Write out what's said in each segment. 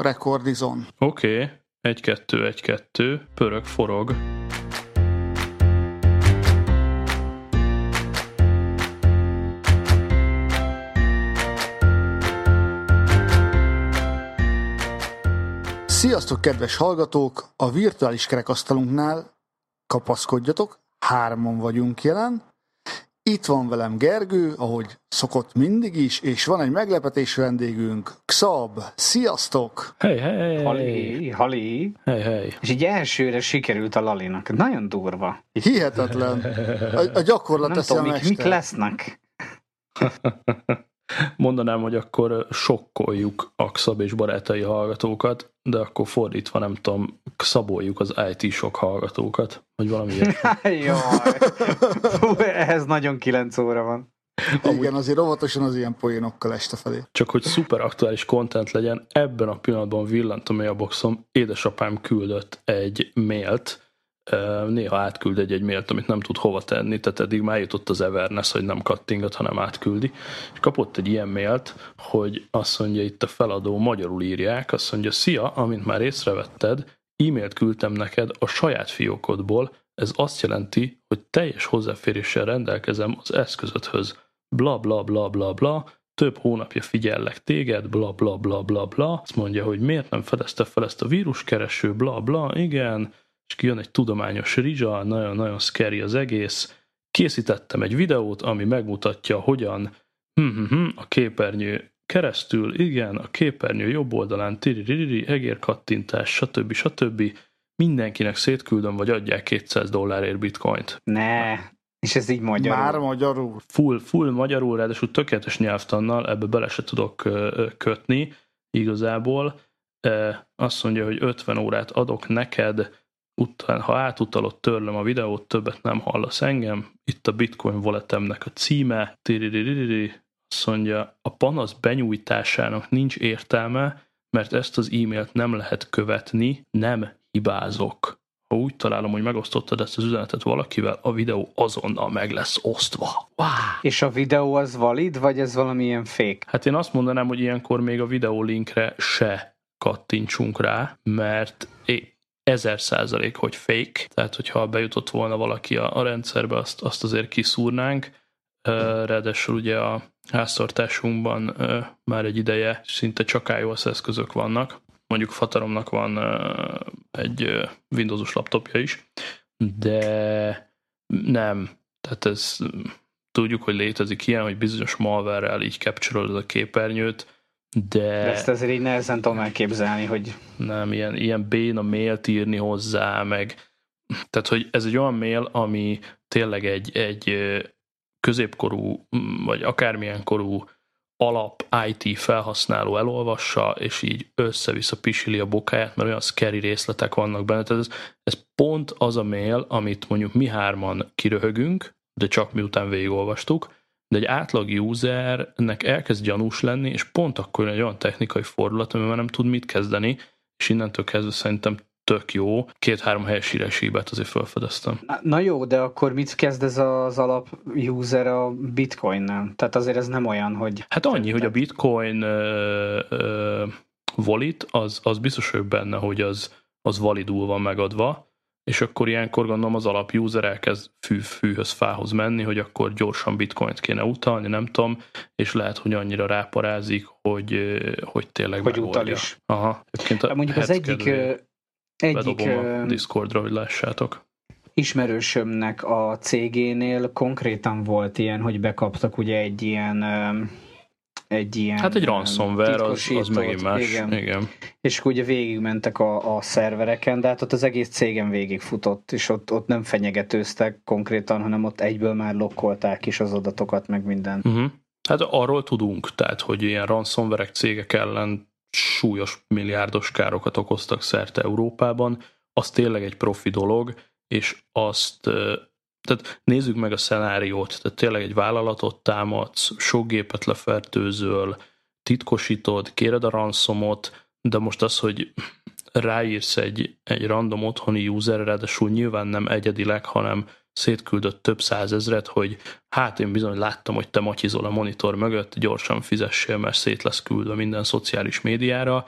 rekordizon. Oké, okay. egy-kettő, egy-kettő, pörög, forog. Sziasztok, kedves hallgatók! A virtuális kerekasztalunknál kapaszkodjatok, hárman vagyunk jelen. Itt van velem Gergő, ahogy szokott mindig is, és van egy meglepetés vendégünk, Xab. Sziasztok! Hej, hej! Hali, hali. Hej, hej! És így elsőre sikerült a Lalinak. Nagyon durva. Hihetetlen. A, a gyakorlat Nem teszi a tudom, mik, mester. mik lesznek. Mondanám, hogy akkor sokkoljuk a Xab és barátai hallgatókat, de akkor fordítva nem tudom, szaboljuk az IT-sok hallgatókat, vagy valami ilyesmi. Jaj. Hú, ehhez nagyon kilenc óra van. Igen, azért óvatosan az ilyen poénokkal este felé. Csak hogy szuper aktuális content legyen, ebben a pillanatban villant a mailboxom, édesapám küldött egy mailt, néha átküld egy-egy mailt, amit nem tud hova tenni, tehát eddig már jutott az Everness, hogy nem kattingat, hanem átküldi, és kapott egy ilyen mailt, hogy azt mondja itt a feladó, magyarul írják, azt mondja, szia, amint már észrevetted, e-mailt küldtem neked a saját fiókodból, ez azt jelenti, hogy teljes hozzáféréssel rendelkezem az eszközöthöz. Bla bla bla bla bla, több hónapja figyellek téged, bla bla bla bla bla. Azt mondja, hogy miért nem fedezte fel ezt a víruskereső, bla bla, igen, és kijön egy tudományos rizsa, nagyon-nagyon scary az egész. Készítettem egy videót, ami megmutatja, hogyan hm, hm, hm, a képernyő keresztül, igen, a képernyő jobb oldalán, tiriririri, egérkattintás, stb. stb. Mindenkinek szétküldöm, vagy adják 200 dollárért bitcoint. Ne. És ez így magyarul. Már magyarul. Full, full magyarul, ráadásul tökéletes nyelvtannal, ebbe bele se tudok kötni igazából. Azt mondja, hogy 50 órát adok neked, után, ha átutalod, törlöm a videót, többet nem hallasz engem. Itt a Bitcoin walletemnek a címe. Azt mondja, a panasz benyújtásának nincs értelme, mert ezt az e-mailt nem lehet követni, nem hibázok. Ha úgy találom, hogy megosztottad ezt az üzenetet valakivel, a videó azonnal meg lesz osztva. Wow. És a videó az valid, vagy ez valamilyen fake? Hát én azt mondanám, hogy ilyenkor még a videó linkre se kattintsunk rá, mert é- ezer százalék, hogy fake, tehát hogyha bejutott volna valaki a, a rendszerbe, azt, azt azért kiszúrnánk. Ráadásul ugye a háztartásunkban már egy ideje szinte csak iOS eszközök vannak. Mondjuk Fataromnak van egy ö, Windowsos laptopja is, de nem. Tehát ez tudjuk, hogy létezik ilyen, hogy bizonyos malware így capture a képernyőt, de... De ezt azért így nehezen tudom elképzelni, hogy nem, ilyen, ilyen béna mailt írni hozzá, meg tehát, hogy ez egy olyan mail, ami tényleg egy, egy középkorú, vagy akármilyen korú alap IT felhasználó elolvassa, és így össze-vissza pisili a bokáját, mert olyan scary részletek vannak benne. Tehát ez, ez pont az a mail, amit mondjuk mi hárman kiröhögünk, de csak miután végigolvastuk, de egy átlag usernek elkezd gyanús lenni, és pont akkor egy olyan technikai fordulat, amivel nem tud mit kezdeni, és innentől kezdve szerintem tök jó. Két-három helyes írásíbet azért felfedeztem. Na, jó, de akkor mit kezd ez az alap user a bitcoinnel? Tehát azért ez nem olyan, hogy... Hát annyi, hogy a bitcoin uh, uh, wallet, az, az biztos vagyok benne, hogy az, az validul van megadva, és akkor ilyenkor gondolom az alap user elkezd fű, fűhöz, fához menni, hogy akkor gyorsan bitcoint kéne utalni, nem tudom, és lehet, hogy annyira ráparázik, hogy, hogy tényleg Hogy megoldja. utal is. Aha. Egyébként a Mondjuk az egyik, egyik a Discordra, hogy lássátok. ismerősömnek a cégénél konkrétan volt ilyen, hogy bekaptak ugye egy ilyen egy ilyen Hát egy ransomware, az, az megint más. Igen. Igen. És akkor ugye végigmentek a, a szervereken, de hát ott az egész cégen végigfutott, és ott, ott nem fenyegetőztek konkrétan, hanem ott egyből már lokkolták is az adatokat, meg minden. Uh-huh. Hát arról tudunk, tehát, hogy ilyen ransomware cégek ellen súlyos milliárdos károkat okoztak szerte Európában, az tényleg egy profi dolog, és azt, tehát nézzük meg a szenáriót, tehát tényleg egy vállalatot támadsz, sok gépet lefertőzöl, titkosítod, kéred a ransomot, de most az, hogy ráírsz egy, egy random otthoni userre, ráadásul nyilván nem egyedileg, hanem szétküldött több százezret, hogy hát én bizony láttam, hogy te matyizol a monitor mögött, gyorsan fizessél, mert szét lesz küldve minden szociális médiára.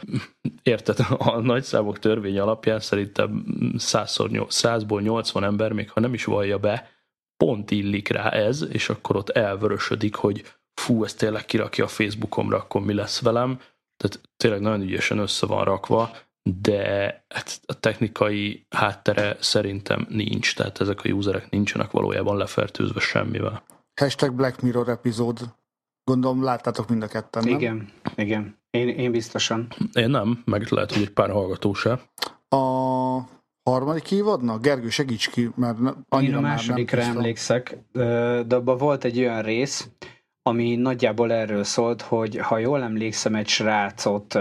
érted, a nagyszámok törvény alapján szerintem 100-ból 80 ember, még ha nem is vallja be, pont illik rá ez, és akkor ott elvörösödik, hogy fú, ez tényleg kirakja a Facebookomra, akkor mi lesz velem. Tehát tényleg nagyon ügyesen össze van rakva, de hát a technikai háttere szerintem nincs, tehát ezek a userek nincsenek valójában lefertőzve semmivel. Hashtag Black Mirror epizód. Gondolom láttátok mind a ketten, nem? Igen, igen. Én, én biztosan. Én nem, meg lehet, hogy egy pár hallgató se. A harmadik évadnak? Gergő, segíts ki, mert annyira Én a másodikra már nem emlékszek, de abban volt egy olyan rész, ami nagyjából erről szólt, hogy ha jól emlékszem, egy srácot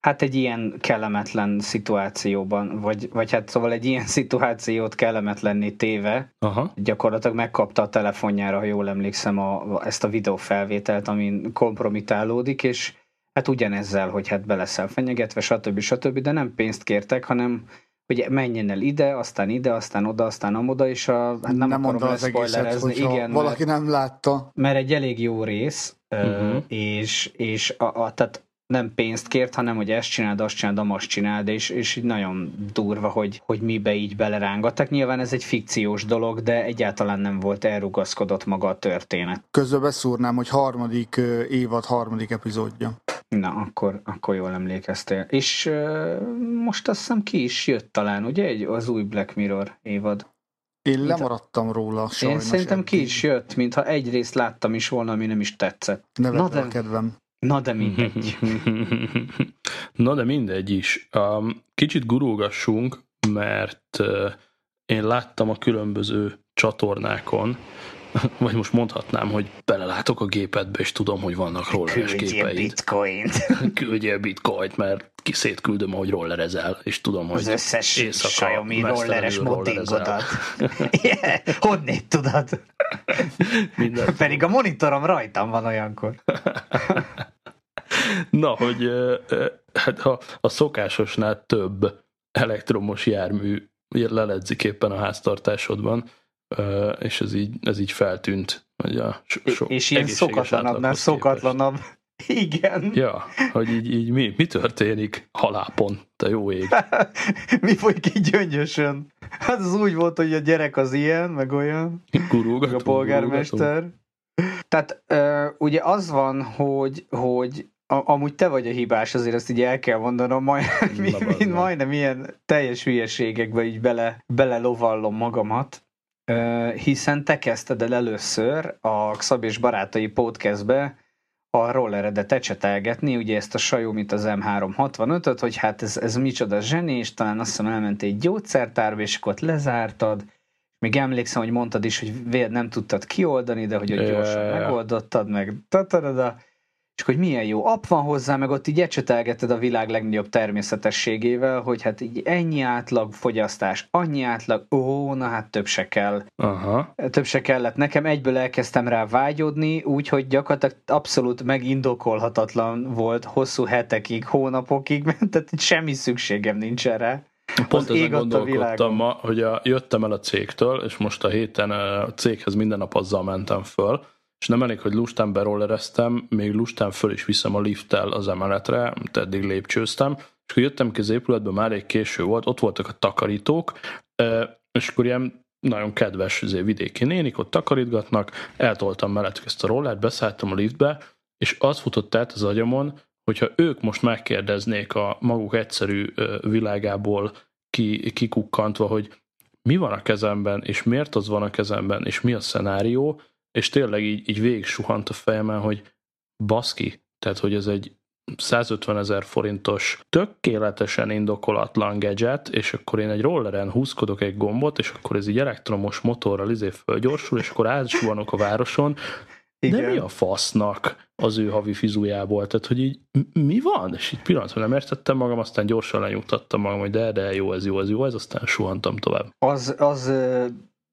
hát egy ilyen kellemetlen szituációban, vagy, vagy hát szóval egy ilyen szituációt kellemetlenné téve, Aha. gyakorlatilag megkapta a telefonjára, ha jól emlékszem, a, a, ezt a videófelvételt, amin kompromitálódik, és hát ugyanezzel, hogy hát be leszel fenyegetve, stb. stb., de nem pénzt kértek, hanem hogy menjen el ide, aztán ide, aztán oda, aztán amoda, és a, hát nem, nem akarom az egészet, igen, valaki mert, nem látta. Mert egy elég jó rész, uh-huh. és, és a, a, tehát nem pénzt kért, hanem hogy ezt csináld, azt csináld, azt csináld, és, és így nagyon durva, hogy, hogy mibe így belerángattak. Nyilván ez egy fikciós dolog, de egyáltalán nem volt elrugaszkodott maga a történet. Közben beszúrnám, hogy harmadik évad, harmadik epizódja. Na, akkor, akkor jól emlékeztél. És uh, most azt hiszem ki is jött talán, ugye, az új Black Mirror évad. Én mint lemaradtam a... róla, sajnos. Én szerintem eddig. ki is jött, mintha egy részt láttam is volna, ami nem is tetszett. Ne Na de... a kedvem. Na de mindegy. Na de mindegy is. Um, kicsit gurulgassunk, mert uh, én láttam a különböző csatornákon, vagy most mondhatnám, hogy belelátok a gépedbe, és tudom, hogy vannak rolleres gépeid. bitcoint. Küldjél bitcoint, mert ki szétküldöm, ahogy rollerezel, és tudom, hogy Az összes Xiaomi rolleres moddingodat. yeah, honnét tudod? Minden. Pedig a monitorom rajtam van olyankor. Na, hogy hát a, a szokásosnál több elektromos jármű leledzik éppen a háztartásodban, és ez így, ez így feltűnt. Hogy a so, és ilyen szokatlanabb, szokatlanabb. Igen. Ja, hogy így, így mi, mi történik halápon, te jó ég. mi folyik így gyöngyösön? Hát az úgy volt, hogy a gyerek az ilyen, meg olyan. Gurulgatunk, meg a polgármester. Tehát uh, ugye az van, hogy, hogy a, amúgy te vagy a hibás, azért ezt így el kell mondanom, majd, mint majdnem ilyen teljes hülyeségekbe így bele, bele lovallom magamat, hiszen te kezdted el először a Xab és Barátai podcastbe a rolleredet ecsetelgetni, ugye ezt a Xiaomi-t az M365-öt, hogy hát ez, ez micsoda zseni, és talán azt hiszem elment egy gyógyszertárba, és akkor ott lezártad, még emlékszem, hogy mondtad is, hogy nem tudtad kioldani, de hogy gyorsan megoldottad, meg tatarada, és hogy milyen jó app van hozzá, meg ott így ecsetelgeted a világ legnagyobb természetességével, hogy hát így ennyi átlag fogyasztás, annyi átlag, ó, na hát több se kell. Aha. Több se kellett. Nekem egyből elkezdtem rá vágyódni, úgyhogy gyakorlatilag abszolút megindokolhatatlan volt hosszú hetekig, hónapokig, mert tehát semmi szükségem nincs erre. Pont ezen gondolkodtam ma, hogy a, jöttem el a cégtől, és most a héten a céghez minden nap azzal mentem föl, és nem elég, hogy lustán berollereztem, még lustán föl is viszem a lifttel az emeletre, amit eddig lépcsőztem, és akkor jöttem ki az épületbe, már egy késő volt, ott voltak a takarítók, és akkor ilyen nagyon kedves azért vidéki nénik, ott takarítgatnak, eltoltam mellettük ezt a rollert, beszálltam a liftbe, és az futott át az agyamon, hogyha ők most megkérdeznék a maguk egyszerű világából ki, kikukkantva, hogy mi van a kezemben, és miért az van a kezemben, és mi a szenárió, és tényleg így, így végig suhant a fejemen, hogy baszki, tehát hogy ez egy 150 ezer forintos tökéletesen indokolatlan gadget, és akkor én egy rolleren húzkodok egy gombot, és akkor ez egy elektromos motorral izé fölgyorsul, és akkor átsuhanok a városon, igen. De mi a fasznak az ő havi fizujából? Tehát, hogy így mi van? És így pillanatban nem értettem magam, aztán gyorsan lenyugtattam magam, hogy de, de jó, ez jó, ez jó, ez aztán suhantam tovább. Az, az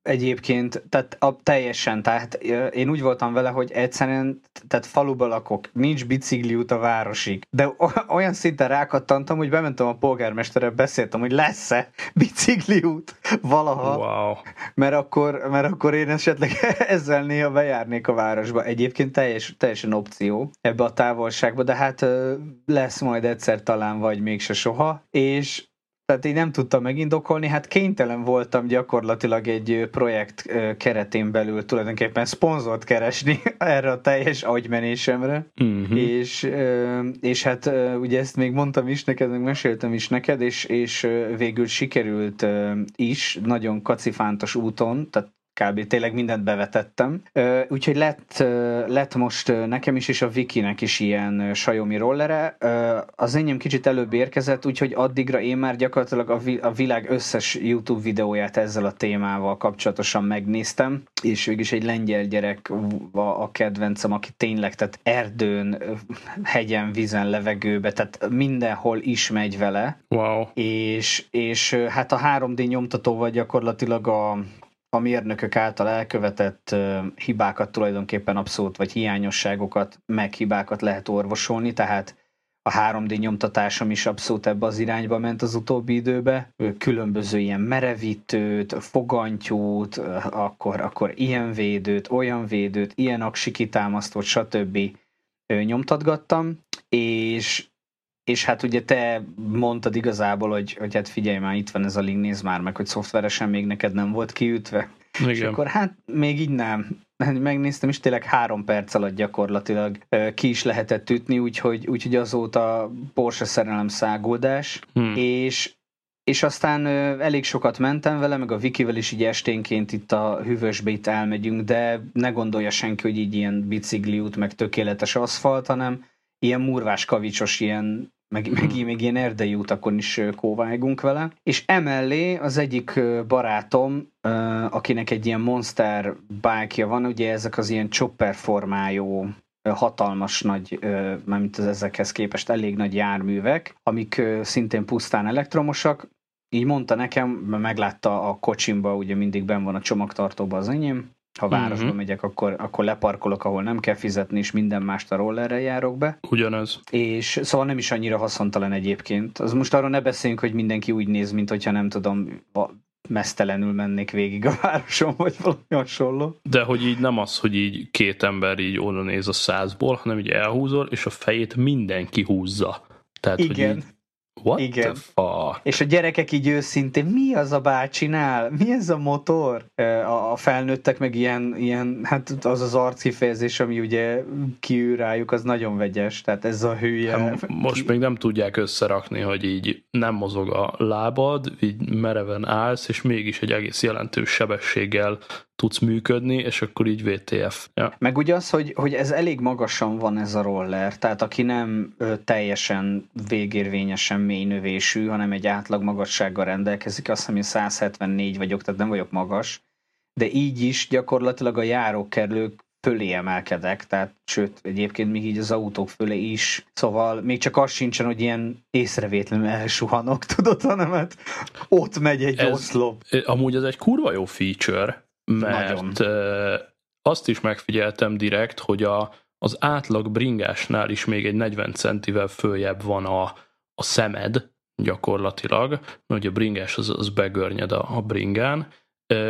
egyébként, tehát a, teljesen, tehát én úgy voltam vele, hogy egyszerűen, tehát faluba lakok, nincs út a városig, de olyan szinten rákattantam, hogy bementem a polgármesterre, beszéltem, hogy lesz-e út valaha, wow. mert, akkor, mert akkor én esetleg ezzel néha bejárnék a városba. Egyébként teljes, teljesen opció ebbe a távolságba, de hát lesz majd egyszer talán, vagy mégse soha, és tehát így nem tudtam megindokolni, hát kénytelen voltam gyakorlatilag egy projekt keretén belül tulajdonképpen szponzort keresni erre a teljes agymenésemre, uh-huh. és, és hát ugye ezt még mondtam is neked, meg meséltem is neked, és, és végül sikerült is nagyon kacifántos úton, tehát kb. tényleg mindent bevetettem. Úgyhogy lett, lett most nekem is, és a Vikinek is ilyen Xiaomi rollere. Az enyém kicsit előbb érkezett, úgyhogy addigra én már gyakorlatilag a világ összes YouTube videóját ezzel a témával kapcsolatosan megnéztem, és végülis egy lengyel gyerek a kedvencem, aki tényleg, tehát erdőn, hegyen, vízen, levegőbe, tehát mindenhol is megy vele. Wow. És, és hát a 3D nyomtatóval gyakorlatilag a a mérnökök által elkövetett hibákat tulajdonképpen abszolút, vagy hiányosságokat, meg hibákat lehet orvosolni, tehát a 3D nyomtatásom is abszolút ebbe az irányba ment az utóbbi időbe. Különböző ilyen merevítőt, fogantyút, akkor, akkor ilyen védőt, olyan védőt, ilyen aksi kitámasztót, stb. nyomtatgattam, és és hát ugye te mondtad igazából, hogy, hogy hát figyelj már, itt van ez a link, nézd már meg, hogy szoftveresen még neked nem volt kiütve. Igen. És akkor hát még így nem. Megnéztem, és tényleg három perc alatt gyakorlatilag ki is lehetett ütni, úgyhogy, úgyhogy azóta Porsche szerelem száguldás, hmm. és és aztán elég sokat mentem vele, meg a Vikivel is így esténként itt a hűvösbe itt elmegyünk, de ne gondolja senki, hogy így ilyen bicikliút, meg tökéletes aszfalt, hanem ilyen murvás kavicsos, ilyen meg, meg hmm. még ilyen erdei utakon is kóvágunk vele. És emellé az egyik barátom, akinek egy ilyen monster bike van, ugye ezek az ilyen chopper formájú hatalmas nagy, mármint az ezekhez képest elég nagy járművek, amik szintén pusztán elektromosak, így mondta nekem, mert meglátta a kocsimba, ugye mindig ben van a csomagtartóba az enyém, ha városba uh-huh. megyek, akkor, akkor leparkolok, ahol nem kell fizetni, és minden mást a rollerrel járok be. Ugyanez. És szóval nem is annyira haszontalan egyébként. Az most arról ne beszéljünk, hogy mindenki úgy néz, mint hogyha nem tudom, mesztelenül mennék végig a városon, vagy valami hasonló. De hogy így nem az, hogy így két ember így oda néz a százból, hanem így elhúzol, és a fejét mindenki húzza. Tehát, Igen. Hogy így What Igen. the fuck? És a gyerekek így őszintén, mi az a bácsinál? Mi ez a motor? A felnőttek meg ilyen, ilyen hát az az arckifejezés, ami ugye kiül rájuk, az nagyon vegyes. Tehát ez a hülye. Hát most még nem tudják összerakni, hogy így nem mozog a lábad, így mereven állsz, és mégis egy egész jelentős sebességgel tudsz működni, és akkor így VTF. Ja. Meg ugye az, hogy, hogy ez elég magasan van ez a roller, tehát aki nem ö, teljesen végérvényesen mély növésű, hanem egy átlag magassággal rendelkezik, azt hiszem, hogy 174 vagyok, tehát nem vagyok magas, de így is gyakorlatilag a járókerülők fölé emelkedek, tehát sőt, egyébként még így az autók fölé is, szóval még csak az sincsen, hogy ilyen észrevétlenül elsuhanok, tudod, hanem hát ott megy egy ez, oszlop. Amúgy ez egy kurva jó feature, mert Nagyon. azt is megfigyeltem direkt, hogy a, az átlag bringásnál is még egy 40 centivel följebb van a, a szemed gyakorlatilag, mert ugye a bringás az, az begörnyed a, a bringán,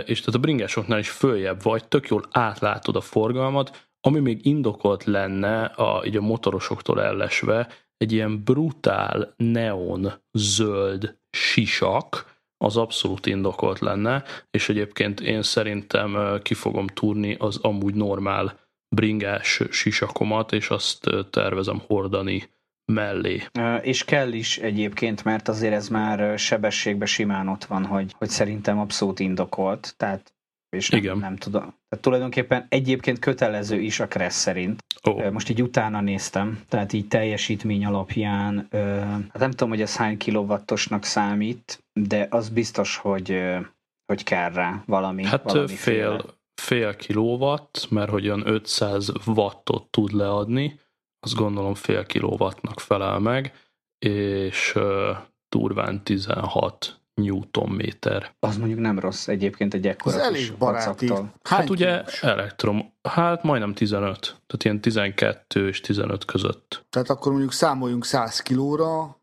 és tehát a bringásoknál is följebb vagy, tök jól átlátod a forgalmat, ami még indokolt lenne a, így a motorosoktól ellesve, egy ilyen brutál neon zöld sisak, az abszolút indokolt lenne, és egyébként én szerintem ki fogom túrni az amúgy normál bringás sisakomat, és azt tervezem hordani mellé. És kell is egyébként, mert azért ez már sebességben simán ott van, hogy, hogy szerintem abszolút indokolt, tehát és nem, Igen. nem tudom. Tehát tulajdonképpen egyébként kötelező is a Kressz szerint. Oh. Most így utána néztem, tehát így teljesítmény alapján, hát nem tudom, hogy ez hány kilowattosnak számít, de az biztos, hogy, hogy kell rá valami. Hát valami fél, fél kilowatt, mert hogy olyan 500 wattot tud leadni, azt gondolom fél kilowattnak felel meg, és durván 16 Newtonméter. Az mondjuk nem rossz egyébként egy ekkora Ez elég baráti. Hát ugye elektrom, hát majdnem 15, tehát ilyen 12 és 15 között. Tehát akkor mondjuk számoljunk 100 kilóra,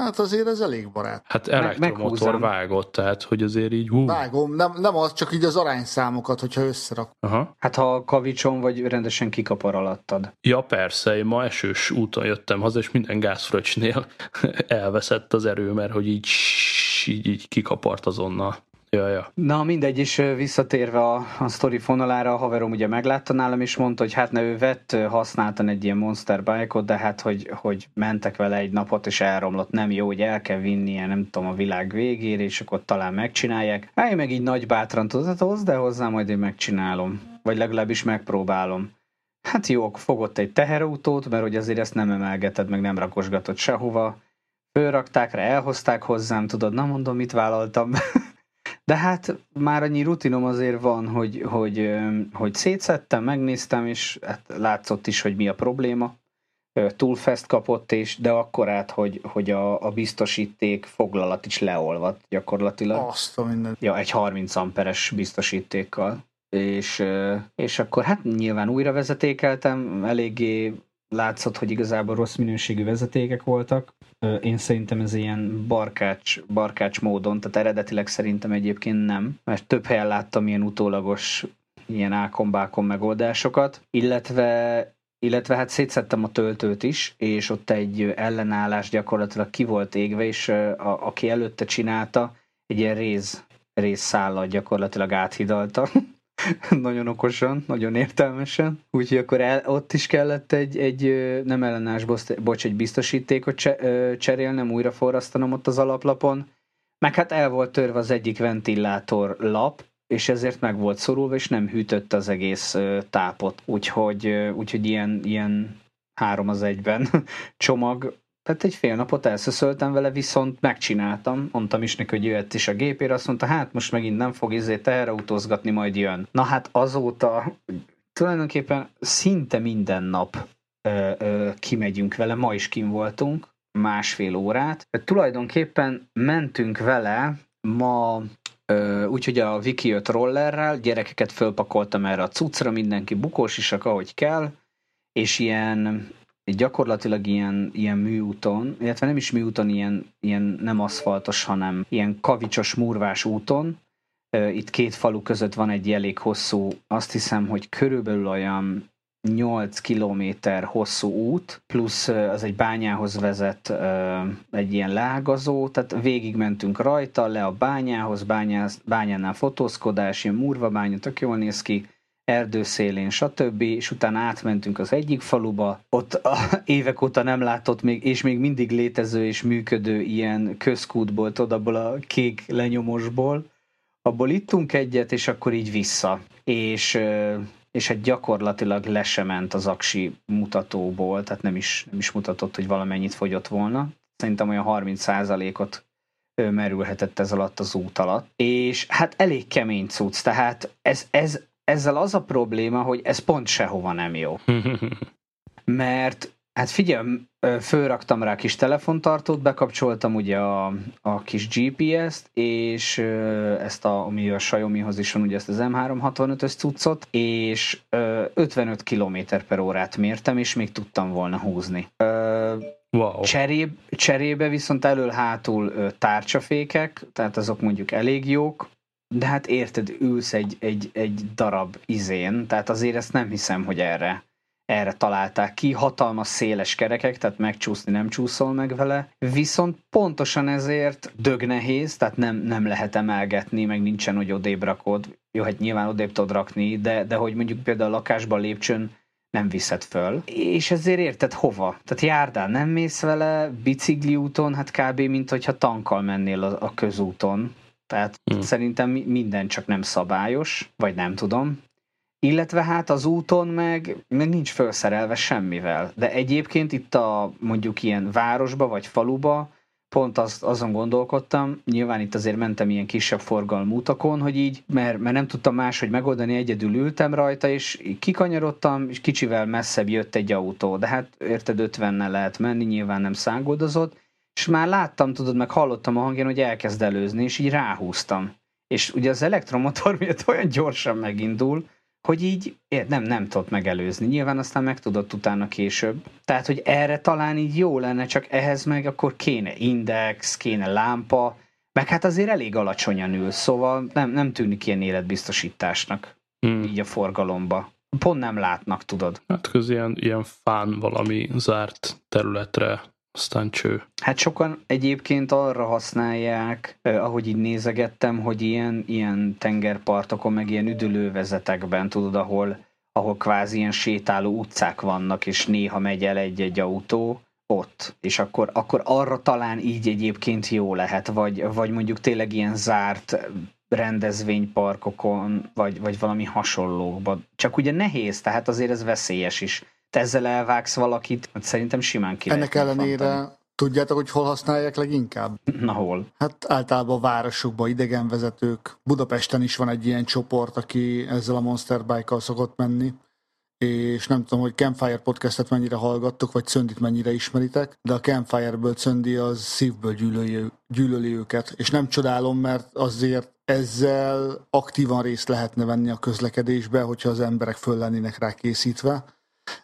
Hát azért ez elég barát. Hát elektromotor vágott, tehát hogy azért így... Hú. Vágom, nem, nem az, csak így az arányszámokat, hogyha összerak. Aha. Hát ha kavicson vagy rendesen kikapar alattad. Ja persze, én ma esős úton jöttem haza, és minden gázfröcsnél elveszett az erő, mert hogy így, így, így kikapart azonnal. Ja, ja. Na mindegy, is visszatérve a, a sztori fonalára, a haverom ugye meglátta nálam, és mondta, hogy hát ne ő vett használtan egy ilyen Monster bike de hát hogy, hogy mentek vele egy napot, és elromlott, nem jó, hogy el kell vinnie, nem tudom, a világ végére, és akkor talán megcsinálják. Hát én meg így nagy bátran tudod, hozd, de hozzá majd én megcsinálom. Vagy legalábbis megpróbálom. Hát jó, fogott egy teherautót, mert hogy azért ezt nem emelgeted, meg nem rakosgatod sehova. Fölrakták rá, elhozták hozzám, tudod, na mondom, mit vállaltam. De hát már annyi rutinom azért van, hogy, hogy, hogy szétszettem, megnéztem, és hát látszott is, hogy mi a probléma. Túl fest kapott, és de akkor át, hogy, hogy a, a biztosíték foglalat is leolvadt gyakorlatilag. Azt a minden. Ja, egy 30 amperes biztosítékkal. És, és akkor hát nyilván újra vezetékeltem, eléggé látszott, hogy igazából rossz minőségű vezetékek voltak. Én szerintem ez ilyen barkács, barkács módon, tehát eredetileg szerintem egyébként nem, mert több helyen láttam ilyen utólagos ilyen ákombákon megoldásokat, illetve illetve hát szétszettem a töltőt is, és ott egy ellenállás gyakorlatilag ki volt égve, és a, aki előtte csinálta, egy ilyen réz, rézszállat gyakorlatilag áthidalta. nagyon okosan, nagyon értelmesen. Úgyhogy akkor el, ott is kellett egy, egy nem ellenállás, bocs, egy biztosítékot cserélnem, újra forrasztanom ott az alaplapon. Meg hát el volt törve az egyik ventilátor lap, és ezért meg volt szorulva, és nem hűtött az egész tápot. Úgyhogy, úgyhogy ilyen, ilyen három az egyben csomag tehát egy fél napot elszöszöltem vele, viszont megcsináltam. Mondtam is neki, hogy jöhet is a gépére, azt mondta, hát most megint nem fog izé teherautózgatni, majd jön. Na hát azóta tulajdonképpen szinte minden nap ö, ö, kimegyünk vele, ma is kim voltunk, másfél órát. Tulajdonképpen mentünk vele ma úgyhogy a Viki jött rollerrel, gyerekeket fölpakoltam erre a cuccra, mindenki bukós is, ahogy kell, és ilyen gyakorlatilag ilyen, ilyen műúton, illetve nem is műúton, ilyen, ilyen nem aszfaltos, hanem ilyen kavicsos, murvás úton. Itt két falu között van egy elég hosszú, azt hiszem, hogy körülbelül olyan 8 kilométer hosszú út, plusz az egy bányához vezet egy ilyen lágazó, tehát végigmentünk rajta, le a bányához, bányáz, bányánál fotózkodás, ilyen murva bánya, tök jól néz ki, erdőszélén, stb. És utána átmentünk az egyik faluba, ott a, évek óta nem látott még, és még mindig létező és működő ilyen közkútból, tudod, abból a kék lenyomosból, abból ittunk egyet, és akkor így vissza. És, és hát gyakorlatilag le sem ment az aksi mutatóból, tehát nem is, nem is mutatott, hogy valamennyit fogyott volna. Szerintem olyan 30%-ot merülhetett ez alatt az út alatt. És hát elég kemény cucc, tehát ez, ez ezzel az a probléma, hogy ez pont sehova nem jó. Mert Hát figyelj, fölraktam rá kis telefontartót, bekapcsoltam ugye a, a kis GPS-t, és ezt a, ami a Xiaomi-hoz is van, ugye ezt az M365-ös cuccot, és 55 km per órát mértem, és még tudtam volna húzni. Wow. Cseréb, cserébe viszont elől-hátul tárcsafékek, tehát azok mondjuk elég jók, de hát érted, ülsz egy, egy, egy darab izén, tehát azért ezt nem hiszem, hogy erre, erre találták ki. Hatalmas széles kerekek, tehát megcsúszni nem csúszol meg vele. Viszont pontosan ezért dög nehéz, tehát nem, nem lehet emelgetni, meg nincsen, hogy odébb rakod. Jó, hát nyilván odébb tudod rakni, de, de hogy mondjuk például a lakásban lépcsőn nem viszed föl. És ezért érted hova? Tehát járdán nem mész vele, bicikli úton, hát kb. mint hogyha tankkal mennél a, a közúton tehát hmm. szerintem minden csak nem szabályos, vagy nem tudom. Illetve hát az úton meg, meg nincs felszerelve semmivel. De egyébként itt a mondjuk ilyen városba vagy faluba pont az, azon gondolkodtam, nyilván itt azért mentem ilyen kisebb forgalmú utakon, hogy így, mert, mert nem tudtam máshogy megoldani, egyedül ültem rajta, és kikanyarodtam, és kicsivel messzebb jött egy autó, de hát érted, 50 lehet menni, nyilván nem szágoldozott, és már láttam, tudod, meg hallottam a hangján, hogy elkezd előzni, és így ráhúztam. És ugye az elektromotor miatt olyan gyorsan megindul, hogy így nem, nem tudott megelőzni. Nyilván aztán megtudott utána később. Tehát, hogy erre talán így jó lenne, csak ehhez meg akkor kéne index, kéne lámpa, meg hát azért elég alacsonyan ül, szóval nem, nem tűnik ilyen életbiztosításnak hmm. így a forgalomba. Pont nem látnak, tudod. Hát köz ilyen, ilyen fán valami zárt területre aztán cső. Hát sokan egyébként arra használják, eh, ahogy így nézegettem, hogy ilyen, ilyen tengerpartokon, meg ilyen üdülővezetekben, tudod, ahol, ahol kvázi ilyen sétáló utcák vannak, és néha megy el egy-egy autó, ott, és akkor, akkor arra talán így egyébként jó lehet, vagy, vagy mondjuk tényleg ilyen zárt rendezvényparkokon, vagy, vagy valami hasonlókban. Csak ugye nehéz, tehát azért ez veszélyes is. Te ezzel elvágsz valakit, hát szerintem simán ki Ennek ellenére fantani. tudjátok, hogy hol használják leginkább? Na hol? Hát általában városokban idegenvezetők. Budapesten is van egy ilyen csoport, aki ezzel a Monster Bike-kal szokott menni és nem tudom, hogy Campfire podcastet mennyire hallgattok, vagy Cöndit mennyire ismeritek, de a Campfire-ből Cöndi az szívből gyűlöli, gyűlöli őket, és nem csodálom, mert azért ezzel aktívan részt lehetne venni a közlekedésbe, hogyha az emberek föl lennének rá készítve,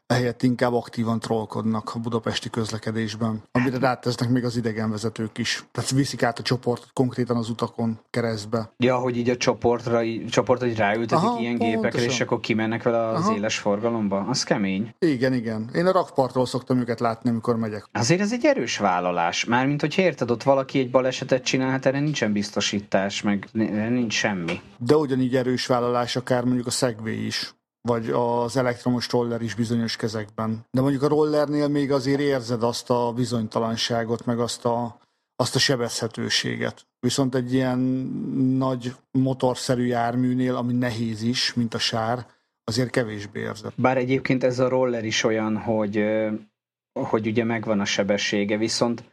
ehelyett inkább aktívan trollkodnak a budapesti közlekedésben, amire rátesznek még az idegenvezetők is. Tehát viszik át a csoportot konkrétan az utakon keresztbe. Ja, hogy így a csoportra, csoport, hogy ráültetik Aha, ilyen pontosan. gépekre, és akkor kimennek vele az Aha. éles forgalomba. Az kemény. Igen, igen. Én a rakpartról szoktam őket látni, amikor megyek. Azért ez egy erős vállalás. Mármint, hogy érted, ott valaki egy balesetet csinál, hát erre nincsen biztosítás, meg nincs semmi. De ugyanígy erős vállalás akár mondjuk a Segway is vagy az elektromos roller is bizonyos kezekben. De mondjuk a rollernél még azért érzed azt a bizonytalanságot, meg azt a, azt a sebezhetőséget. Viszont egy ilyen nagy motorszerű járműnél, ami nehéz is, mint a sár, azért kevésbé érzed. Bár egyébként ez a roller is olyan, hogy, hogy ugye megvan a sebessége, viszont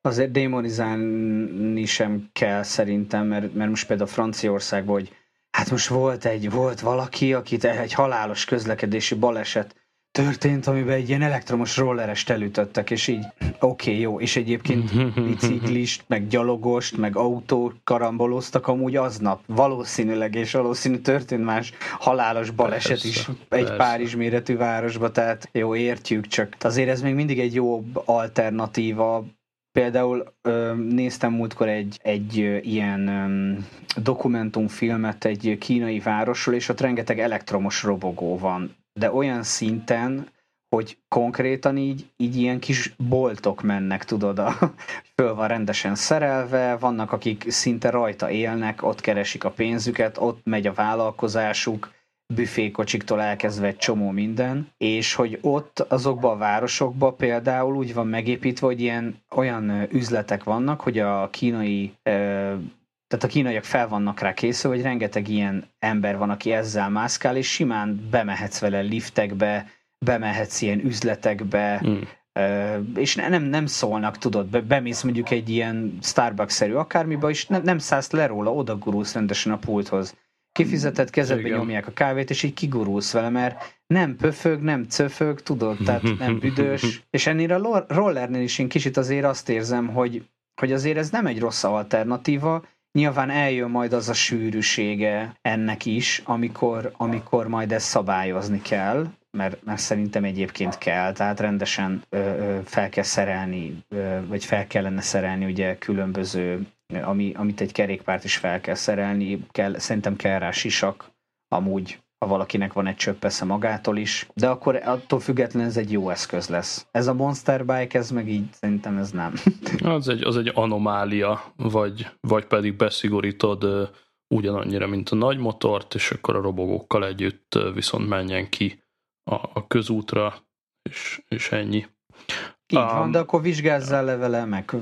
azért démonizálni sem kell szerintem, mert, mert most például Franciaországban, hogy Hát most volt egy, volt valaki, akit egy halálos közlekedési baleset történt, amiben egy ilyen elektromos rollerest elütöttek, és így oké, okay, jó, és egyébként biciklist, meg gyalogost, meg autó karamboloztak amúgy aznap, valószínűleg, és valószínű történt más halálos baleset persze, is egy persze. Párizs méretű városba, tehát jó, értjük, csak azért ez még mindig egy jó alternatíva Például néztem múltkor egy, egy ilyen dokumentumfilmet egy kínai városról, és ott rengeteg elektromos robogó van, de olyan szinten, hogy konkrétan így, így ilyen kis boltok mennek, tudod, a, föl van rendesen szerelve, vannak, akik szinte rajta élnek, ott keresik a pénzüket, ott megy a vállalkozásuk, büfékocsiktól elkezdve egy csomó minden, és hogy ott azokban a városokban például úgy van megépítve, hogy ilyen olyan üzletek vannak, hogy a kínai tehát a kínaiak fel vannak rá készülve, hogy rengeteg ilyen ember van, aki ezzel mászkál, és simán bemehetsz vele liftekbe, bemehetsz ilyen üzletekbe, mm. és nem, nem szólnak, tudod, bemész mondjuk egy ilyen Starbucks-szerű akármiba, és nem, nem szállsz le róla, oda gurulsz rendesen a pulthoz kifizetett kezedbe Igen. nyomják a kávét, és így kigurulsz vele, mert nem pöfög, nem cöfög, tudod, tehát nem büdös. És ennél a rollernél is én kicsit azért azt érzem, hogy, hogy azért ez nem egy rossz alternatíva, Nyilván eljön majd az a sűrűsége ennek is, amikor, amikor majd ezt szabályozni kell, mert, mert szerintem egyébként kell, tehát rendesen ö, ö, fel kell szerelni, ö, vagy fel kellene szerelni ugye különböző ami, amit egy kerékpárt is fel kell szerelni, kell, szerintem kell rá sisak, amúgy ha valakinek van egy csöppesze magától is, de akkor attól függetlenül ez egy jó eszköz lesz. Ez a Monster Bike, ez meg így szerintem ez nem. az, egy, az egy anomália, vagy, vagy pedig beszigorítod uh, ugyanannyira, mint a nagy motort, és akkor a robogókkal együtt uh, viszont menjen ki a, a közútra, és, és ennyi. Így um, van, de akkor vizsgázzál levele, meg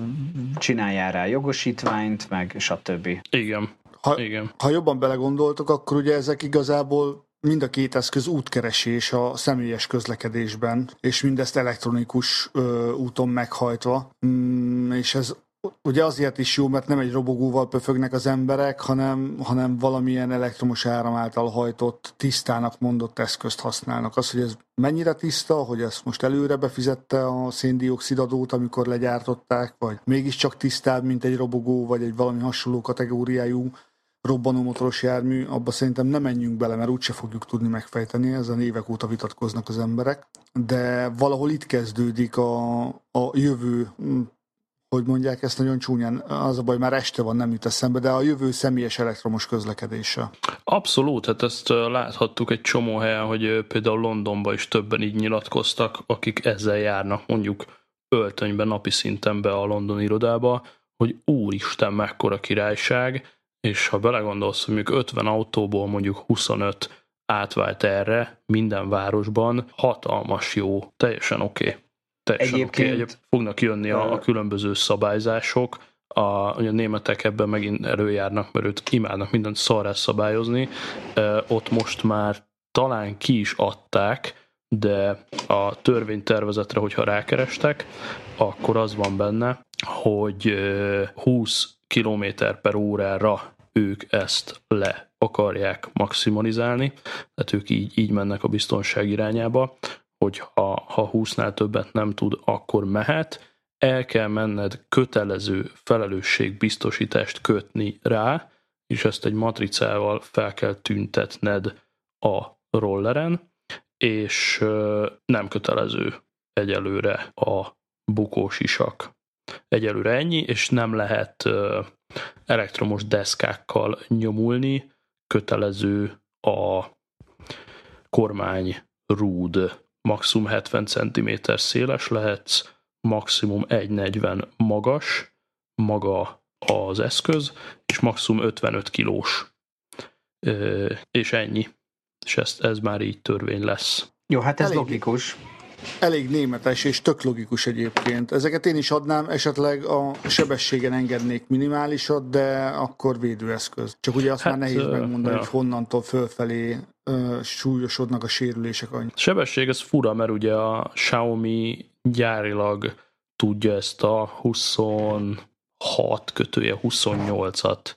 csináljál rá jogosítványt, meg stb. Igen. Ha, Igen. ha jobban belegondoltok, akkor ugye ezek igazából mind a két eszköz útkeresés a személyes közlekedésben, és mindezt elektronikus ö, úton meghajtva, mm, és ez ugye azért is jó, mert nem egy robogóval pöfögnek az emberek, hanem, hanem valamilyen elektromos áram által hajtott, tisztának mondott eszközt használnak. Az, hogy ez mennyire tiszta, hogy ezt most előre befizette a széndiokszid adót, amikor legyártották, vagy mégiscsak tisztább, mint egy robogó, vagy egy valami hasonló kategóriájú robbanómotoros jármű, abba szerintem nem menjünk bele, mert úgyse fogjuk tudni megfejteni, ezen évek óta vitatkoznak az emberek, de valahol itt kezdődik a, a jövő hogy mondják ezt nagyon csúnyán, az a baj, már este van, nem jut eszembe, de a jövő személyes elektromos közlekedése. Abszolút, hát ezt láthattuk egy csomó helyen, hogy például Londonban is többen így nyilatkoztak, akik ezzel járnak mondjuk öltönyben napi szinten be a London irodába, hogy úristen, mekkora királyság, és ha belegondolsz, hogy mondjuk 50 autóból mondjuk 25 átvált erre minden városban, hatalmas jó, teljesen oké. Okay. Teljesen Egyébként... Okay. Egyéb fognak jönni a, a különböző szabályzások, a, a németek ebben megint előjárnak, mert őt imádnak mindent szarrá szabályozni. E, ott most már talán ki is adták, de a törvénytervezetre, hogyha rákerestek, akkor az van benne, hogy 20 km per órára ők ezt le akarják maximalizálni, tehát ők így, így mennek a biztonság irányába, hogy ha, ha 20-nál többet nem tud, akkor mehet, el kell menned kötelező felelősségbiztosítást kötni rá, és ezt egy matricával fel kell tüntetned a rolleren, és nem kötelező egyelőre a bukós isak. Egyelőre ennyi, és nem lehet elektromos deszkákkal nyomulni, kötelező a kormány rúd maximum 70 cm széles lehetsz, maximum 1,40 magas, maga az eszköz, és maximum 55 kilós. És ennyi. És ez, ez már így törvény lesz. Jó, hát ez Elég. logikus. Elég németes és tök logikus egyébként. Ezeket én is adnám, esetleg a sebességen engednék minimálisat, de akkor védőeszköz. Csak ugye azt hát, már nehéz megmondani, ja. hogy honnantól fölfelé uh, súlyosodnak a sérülések. Annyi. Sebesség ez fura, mert ugye a Xiaomi gyárilag tudja ezt a 26 kötője 28-at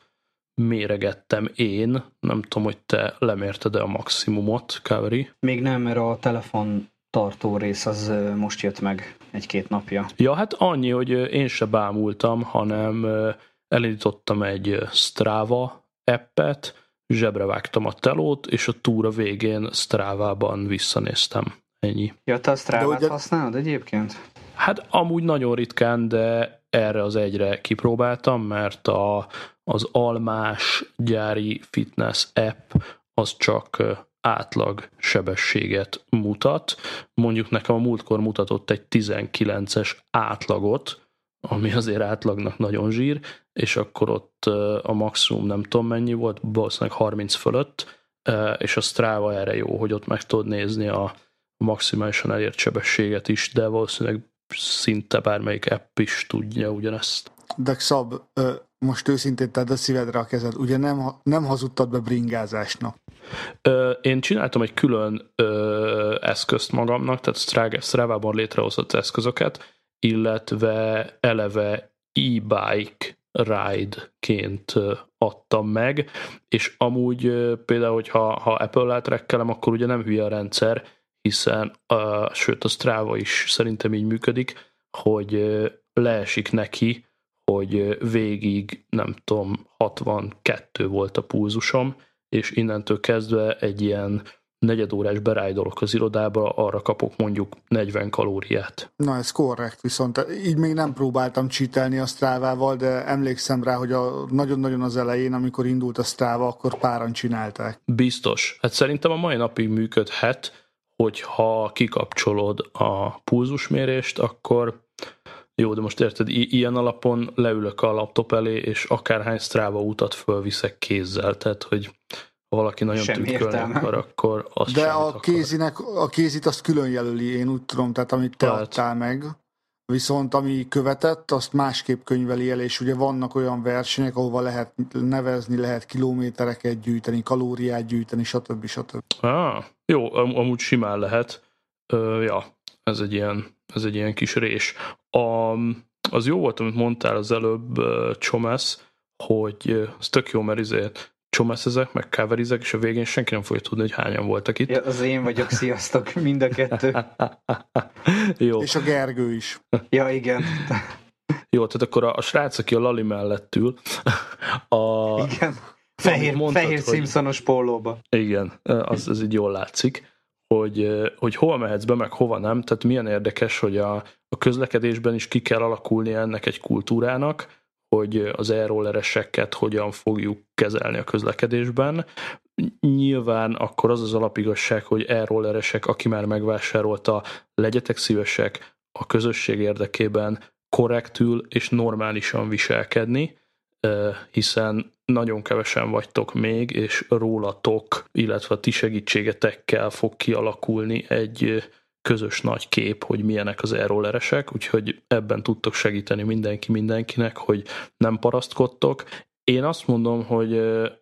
méregettem én. Nem tudom, hogy te lemérted-e a maximumot, Kaveri? Még nem, mert a telefon tartó rész az most jött meg egy-két napja. Ja, hát annyi, hogy én se bámultam, hanem elindítottam egy Strava appet, zsebre vágtam a telót, és a túra végén Strávában visszanéztem. Ennyi. Ja, te a Strávát ugye... használod egyébként? Hát amúgy nagyon ritkán, de erre az egyre kipróbáltam, mert a, az almás gyári fitness app az csak átlag sebességet mutat. Mondjuk nekem a múltkor mutatott egy 19-es átlagot, ami azért átlagnak nagyon zsír, és akkor ott a maximum nem tudom mennyi volt, valószínűleg 30 fölött, és a Strava erre jó, hogy ott meg tudod nézni a maximálisan elért sebességet is, de valószínűleg szinte bármelyik app is tudja ugyanezt. De Szab, most őszintén tedd a szívedre a kezed, ugye nem, nem hazudtad be bringázásnak? Én csináltam egy külön eszközt magamnak, tehát Strava-ban létrehozott eszközöket, illetve eleve e-bike ride-ként adtam meg, és amúgy például, hogyha ha Apple-lel trekkelem, akkor ugye nem hülye a rendszer, hiszen uh, sőt a Strava is szerintem így működik, hogy uh, leesik neki, hogy végig, nem tudom, 62 volt a pulzusom, és innentől kezdve egy ilyen negyedórás berájdolok az irodába, arra kapok mondjuk 40 kalóriát. Na ez korrekt, viszont így még nem próbáltam csítelni a Strávával, de emlékszem rá, hogy a, nagyon-nagyon az elején, amikor indult a Strava, akkor páran csinálták. Biztos. Hát szerintem a mai napig működhet, hogyha kikapcsolod a pulzusmérést, akkor jó, de most érted, i- ilyen alapon leülök a laptop elé, és akárhány Strava utat fölviszek kézzel, tehát hogy ha valaki nagyon tükkölni akar, akkor azt De a kézinek, a kézit azt külön jelöli, én úgy tudom, tehát amit te tehát. adtál meg. Viszont ami követett, azt másképp könyveli el, és ugye vannak olyan versenyek, ahova lehet nevezni, lehet kilométereket gyűjteni, kalóriát gyűjteni, stb. stb. Ah, jó, am- amúgy simán lehet. Ö, ja, ez egy ilyen ez egy ilyen kis rés. A, az jó volt, amit mondtál az előbb, Csomesz, hogy ez tök jó, mert csomeszezek, meg coverizek, és a végén senki nem fogja tudni, hogy hányan voltak itt. Ja, az én vagyok, sziasztok, mind a kettő. jó. És a Gergő is. Ja, igen. Jó, tehát akkor a, a srác, aki a Lali mellett ül, a, igen. Fehér, mondtad, fehér hogy, Simpsonos pólóba. Igen, az, az így jól látszik, hogy, hogy hova mehetsz be, meg hova nem. Tehát milyen érdekes, hogy a, a közlekedésben is ki kell alakulni ennek egy kultúrának, hogy az e-rollereseket hogyan fogjuk kezelni a közlekedésben. Nyilván akkor az az alapigasság, hogy e-rolleresek, aki már megvásárolta, legyetek szívesek a közösség érdekében korrektül és normálisan viselkedni, hiszen nagyon kevesen vagytok még, és rólatok, illetve a ti segítségetekkel fog kialakulni egy közös nagy kép, hogy milyenek az e-rolleresek, úgyhogy ebben tudtok segíteni mindenki mindenkinek, hogy nem parasztkodtok. Én azt mondom, hogy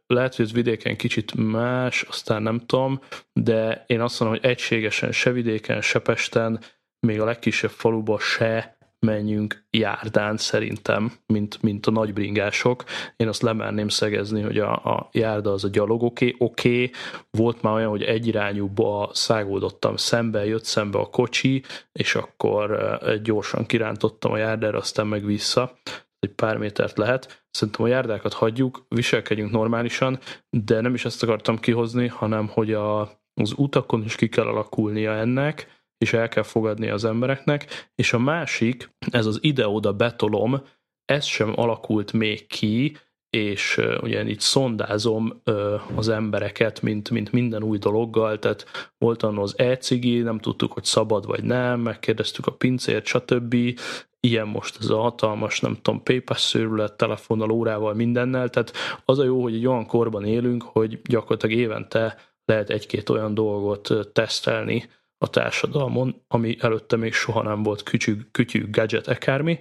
lehet, hogy ez vidéken kicsit más, aztán nem tudom, de én azt mondom, hogy egységesen se vidéken, se Pesten, még a legkisebb faluba se menjünk járdán szerintem, mint, mint a nagybringások. Én azt lemerném szegezni, hogy a, a járda az a gyalog oké, okay. Okay. Volt már olyan, hogy egyirányúba szágódottam szembe, jött szembe a kocsi, és akkor gyorsan kirántottam a járdára, aztán meg vissza egy pár métert lehet. Szerintem a járdákat hagyjuk, viselkedjünk normálisan, de nem is ezt akartam kihozni, hanem hogy a, az utakon is ki kell alakulnia ennek, és el kell fogadni az embereknek, és a másik, ez az ide-oda betolom, ez sem alakult még ki, és ugye itt szondázom az embereket, mint, mint minden új dologgal, tehát volt annól az e-cigi, nem tudtuk, hogy szabad vagy nem, megkérdeztük a pincért, stb. Ilyen most ez a hatalmas, nem tudom, PayPass szőrület, telefonnal, órával, mindennel, tehát az a jó, hogy egy olyan korban élünk, hogy gyakorlatilag évente lehet egy-két olyan dolgot tesztelni, a társadalmon, ami előtte még soha nem volt kütyű, kütyű gadget ekármi.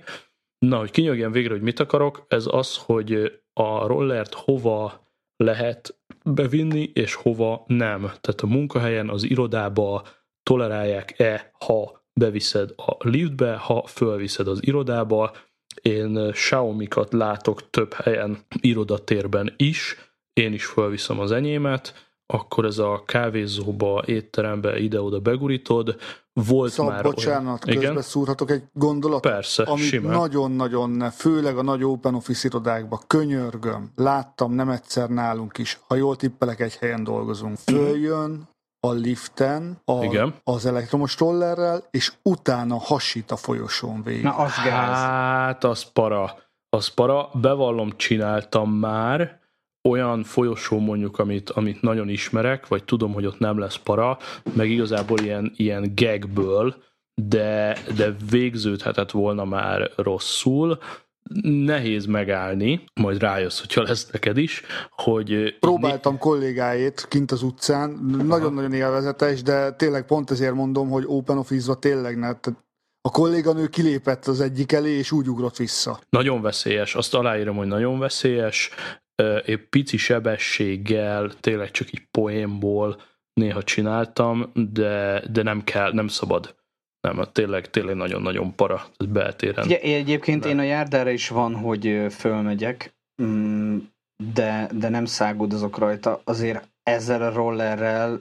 Na, hogy kinyögjen végre, hogy mit akarok, ez az, hogy a rollert hova lehet bevinni, és hova nem. Tehát a munkahelyen, az irodába tolerálják-e, ha beviszed a liftbe, ha fölviszed az irodába. Én Xiaomi-kat látok több helyen irodatérben is, én is fölviszem az enyémet, akkor ez a kávézóba, étterembe ide-oda begurítod. Volt Szab, már bocsánat, olyan... közbe szúrhatok egy gondolatot? Persze, amit nagyon-nagyon, főleg a nagy open office irodákban, könyörgöm, láttam nem egyszer nálunk is, ha jól tippelek, egy helyen dolgozunk. Följön a liften a, Igen. az elektromos rollerrel, és utána hasít a folyosón végig. Na, az gáz. Hát, az para. Az para, bevallom, csináltam már, olyan folyosó mondjuk, amit, amit nagyon ismerek, vagy tudom, hogy ott nem lesz para, meg igazából ilyen, ilyen gagből, de, de végződhetett volna már rosszul, nehéz megállni, majd rájössz, hogyha lesz neked is, hogy... Próbáltam né... kollégáét kint az utcán, nagyon-nagyon élvezetes, de tényleg pont ezért mondom, hogy Open Office-ba tényleg ne, a kolléganő kilépett az egyik elé, és úgy ugrott vissza. Nagyon veszélyes, azt aláírom, hogy nagyon veszélyes, épp pici sebességgel, tényleg csak egy poénból néha csináltam, de, de nem kell, nem szabad. Nem, tényleg, tényleg nagyon-nagyon para, ez beltéren. Ugye, egyébként de. én a járdára is van, hogy fölmegyek, mm, de, de nem szágódozok rajta. Azért ezzel a rollerrel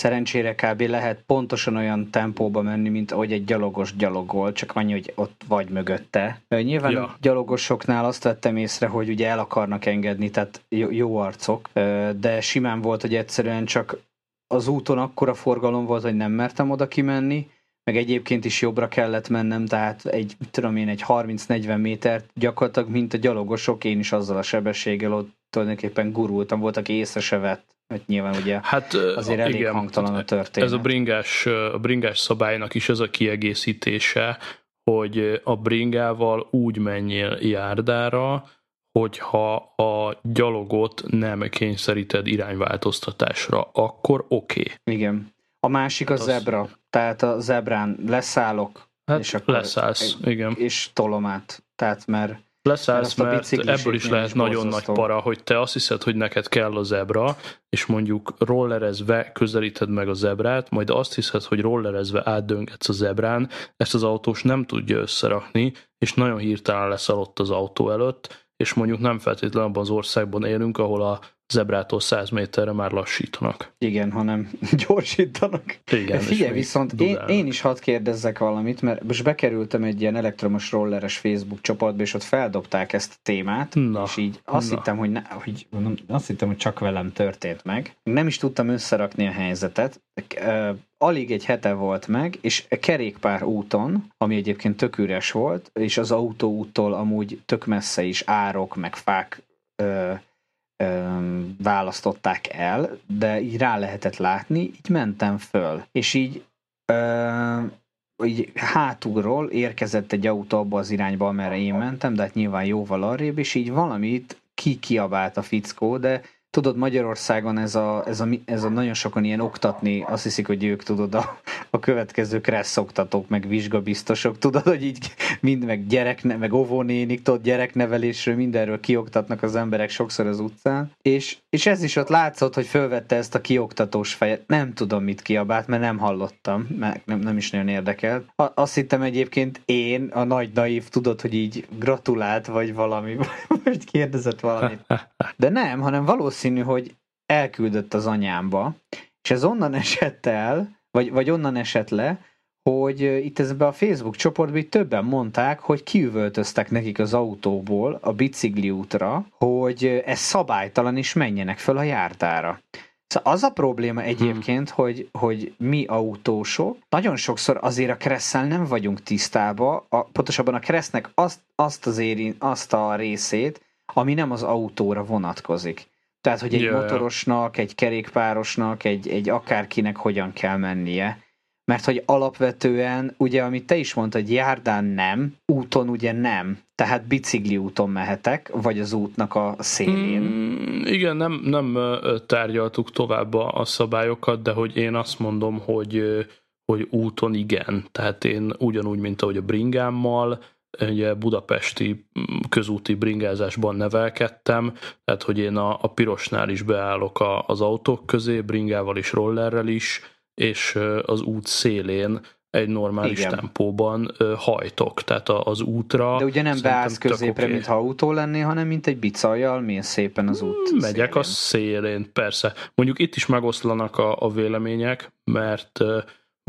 szerencsére kb. lehet pontosan olyan tempóba menni, mint ahogy egy gyalogos gyalogol, csak annyi, hogy ott vagy mögötte. Nyilván ja. gyalogosoknál azt vettem észre, hogy ugye el akarnak engedni, tehát jó, arcok, de simán volt, hogy egyszerűen csak az úton akkora forgalom volt, hogy nem mertem oda kimenni, meg egyébként is jobbra kellett mennem, tehát egy, tudom én, egy 30-40 métert gyakorlatilag, mint a gyalogosok, én is azzal a sebességgel ott tulajdonképpen gurultam, volt, aki észre se vett mert nyilván ugye hát, azért elég igen, hangtalan a történet. Ez a bringás, a bringás szabálynak is ez a kiegészítése, hogy a bringával úgy menjél járdára, hogyha a gyalogot nem kényszeríted irányváltoztatásra, akkor oké. Okay. Igen. A másik a hát zebra. Az... Tehát a zebrán leszállok, hát és akkor leszállsz, igen. És tolom át. Tehát mert Leszállsz, mert, mert ebből is lehet is nagyon nagy para, hogy te azt hiszed, hogy neked kell a zebra, és mondjuk rollerezve közelíted meg a zebrát, majd azt hiszed, hogy rollerezve átdöngetsz a zebrán, ezt az autós nem tudja összerakni, és nagyon hirtelen leszalott az autó előtt, és mondjuk nem feltétlenül abban az országban élünk, ahol a zebrától 100 méterre már lassítanak. Igen, hanem gyorsítanak. Igen. Figyelj, viszont én, én is hadd kérdezzek valamit, mert most bekerültem egy ilyen elektromos rolleres Facebook csoportba, és ott feldobták ezt a témát, Na. és így azt Na. hittem, hogy, ne, hogy mondom, azt hittem, hogy csak velem történt meg. Nem is tudtam összerakni a helyzetet. Alig egy hete volt meg, és kerékpár úton, ami egyébként tök üres volt, és az autóúttól amúgy tök messze is árok, meg fák választották el, de így rá lehetett látni, így mentem föl. És így, így hátulról érkezett egy autó abba az irányba, amerre én mentem, de hát nyilván jóval arrébb, és így valamit kikiabált a fickó, de tudod, Magyarországon ez a, ez, a, ez a nagyon sokan ilyen oktatni, azt hiszik, hogy ők tudod, a, a következő kressz oktatók, meg vizsgabiztosok, tudod, hogy így mind meg gyerek, meg óvónénik, tudod, gyereknevelésről, mindenről kioktatnak az emberek sokszor az utcán, és, és ez is ott látszott, hogy fölvette ezt a kioktatós fejet, nem tudom mit kiabált, mert nem hallottam, mert nem, nem is nagyon érdekelt. Azt hittem egyébként én, a nagy naív, tudod, hogy így gratulált, vagy valami, vagy kérdezett valamit. De nem, hanem valószínűleg valószínű, hogy elküldött az anyámba, és ez onnan esett el, vagy, vagy onnan esett le, hogy itt ezben a Facebook csoportban többen mondták, hogy kiüvöltöztek nekik az autóból a bicikli útra, hogy ez szabálytalan, és menjenek föl a jártára. Szóval az a probléma egyébként, hmm. hogy, hogy mi autósok nagyon sokszor azért a kresszel nem vagyunk tisztába, a, pontosabban a kressznek azt, azt, az éri, azt a részét, ami nem az autóra vonatkozik. Tehát, hogy egy yeah. motorosnak, egy kerékpárosnak, egy, egy akárkinek hogyan kell mennie. Mert hogy alapvetően, ugye, amit te is mondtad, járdán nem, úton ugye nem. Tehát bicikli úton mehetek, vagy az útnak a szélén. Mm, igen, nem, nem tárgyaltuk tovább a szabályokat, de hogy én azt mondom, hogy, hogy úton igen. Tehát én ugyanúgy, mint ahogy a bringámmal, ugye budapesti mm, közúti bringázásban nevelkedtem, tehát hogy én a, a pirosnál is beállok a, az autók közé, bringával is, rollerrel is, és az út szélén egy normális Igen. tempóban hajtok, tehát az útra. De ugye nem beállsz középre, okay. mintha autó lenné, hanem mint egy bicajjal, milyen szépen az út Megyek szélén. a szélén, persze. Mondjuk itt is megoszlanak a, a vélemények, mert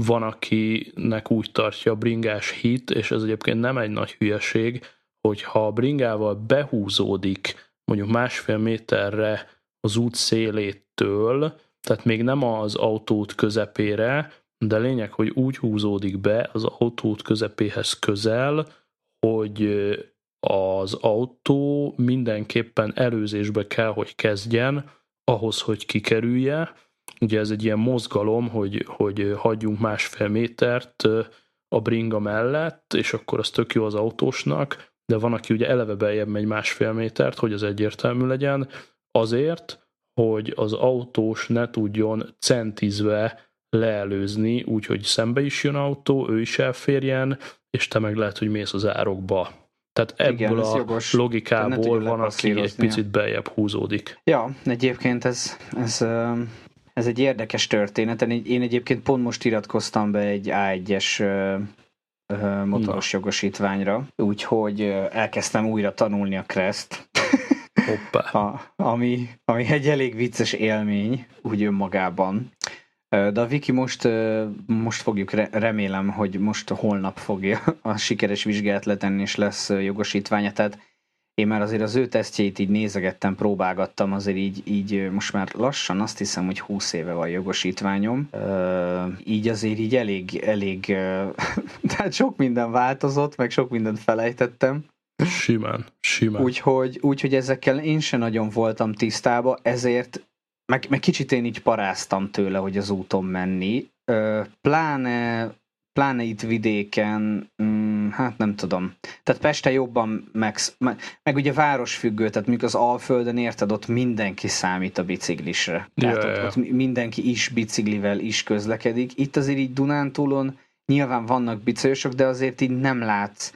van, akinek úgy tartja a bringás hit, és ez egyébként nem egy nagy hülyeség, hogyha a bringával behúzódik mondjuk másfél méterre az út szélétől, tehát még nem az autót közepére, de lényeg, hogy úgy húzódik be az autót közepéhez közel, hogy az autó mindenképpen előzésbe kell, hogy kezdjen, ahhoz, hogy kikerülje, Ugye ez egy ilyen mozgalom, hogy, hogy hagyjunk másfél métert a bringa mellett, és akkor az tök jó az autósnak, de van, aki ugye eleve beljebb megy másfél métert, hogy az egyértelmű legyen, azért, hogy az autós ne tudjon centizve leelőzni, úgyhogy szembe is jön autó, ő is elférjen, és te meg lehet, hogy mész az árokba. Tehát ebből Igen, a jogos. logikából van, aki egy picit beljebb húzódik. Ja, egyébként ez, ez ez egy érdekes történet. Én egyébként pont most iratkoztam be egy A1-es motoros jogosítványra, úgyhogy elkezdtem újra tanulni a Crest. Hoppá. A, ami, ami egy elég vicces élmény, úgy önmagában. De a Viki most, most fogjuk, remélem, hogy most holnap fogja a sikeres vizsgát letenni, és lesz jogosítványa, tehát én már azért az ő tesztjeit így nézegettem, próbálgattam, azért így, így most már lassan azt hiszem, hogy 20 éve van jogosítványom. így azért így elég, elég, tehát sok minden változott, meg sok mindent felejtettem. Simán, simán. Úgyhogy, úgyhogy ezekkel én sem nagyon voltam tisztába, ezért meg, meg kicsit én így paráztam tőle, hogy az úton menni. Pláne pláne itt vidéken, mm, hát nem tudom. Tehát Peste jobban meg, meg, ugye városfüggő, tehát mondjuk az Alföldön érted, ott mindenki számít a biciklisre. Tehát yeah, ott, ott mindenki is biciklivel is közlekedik. Itt azért így Dunántúlon nyilván vannak bicajosok, de azért így nem látsz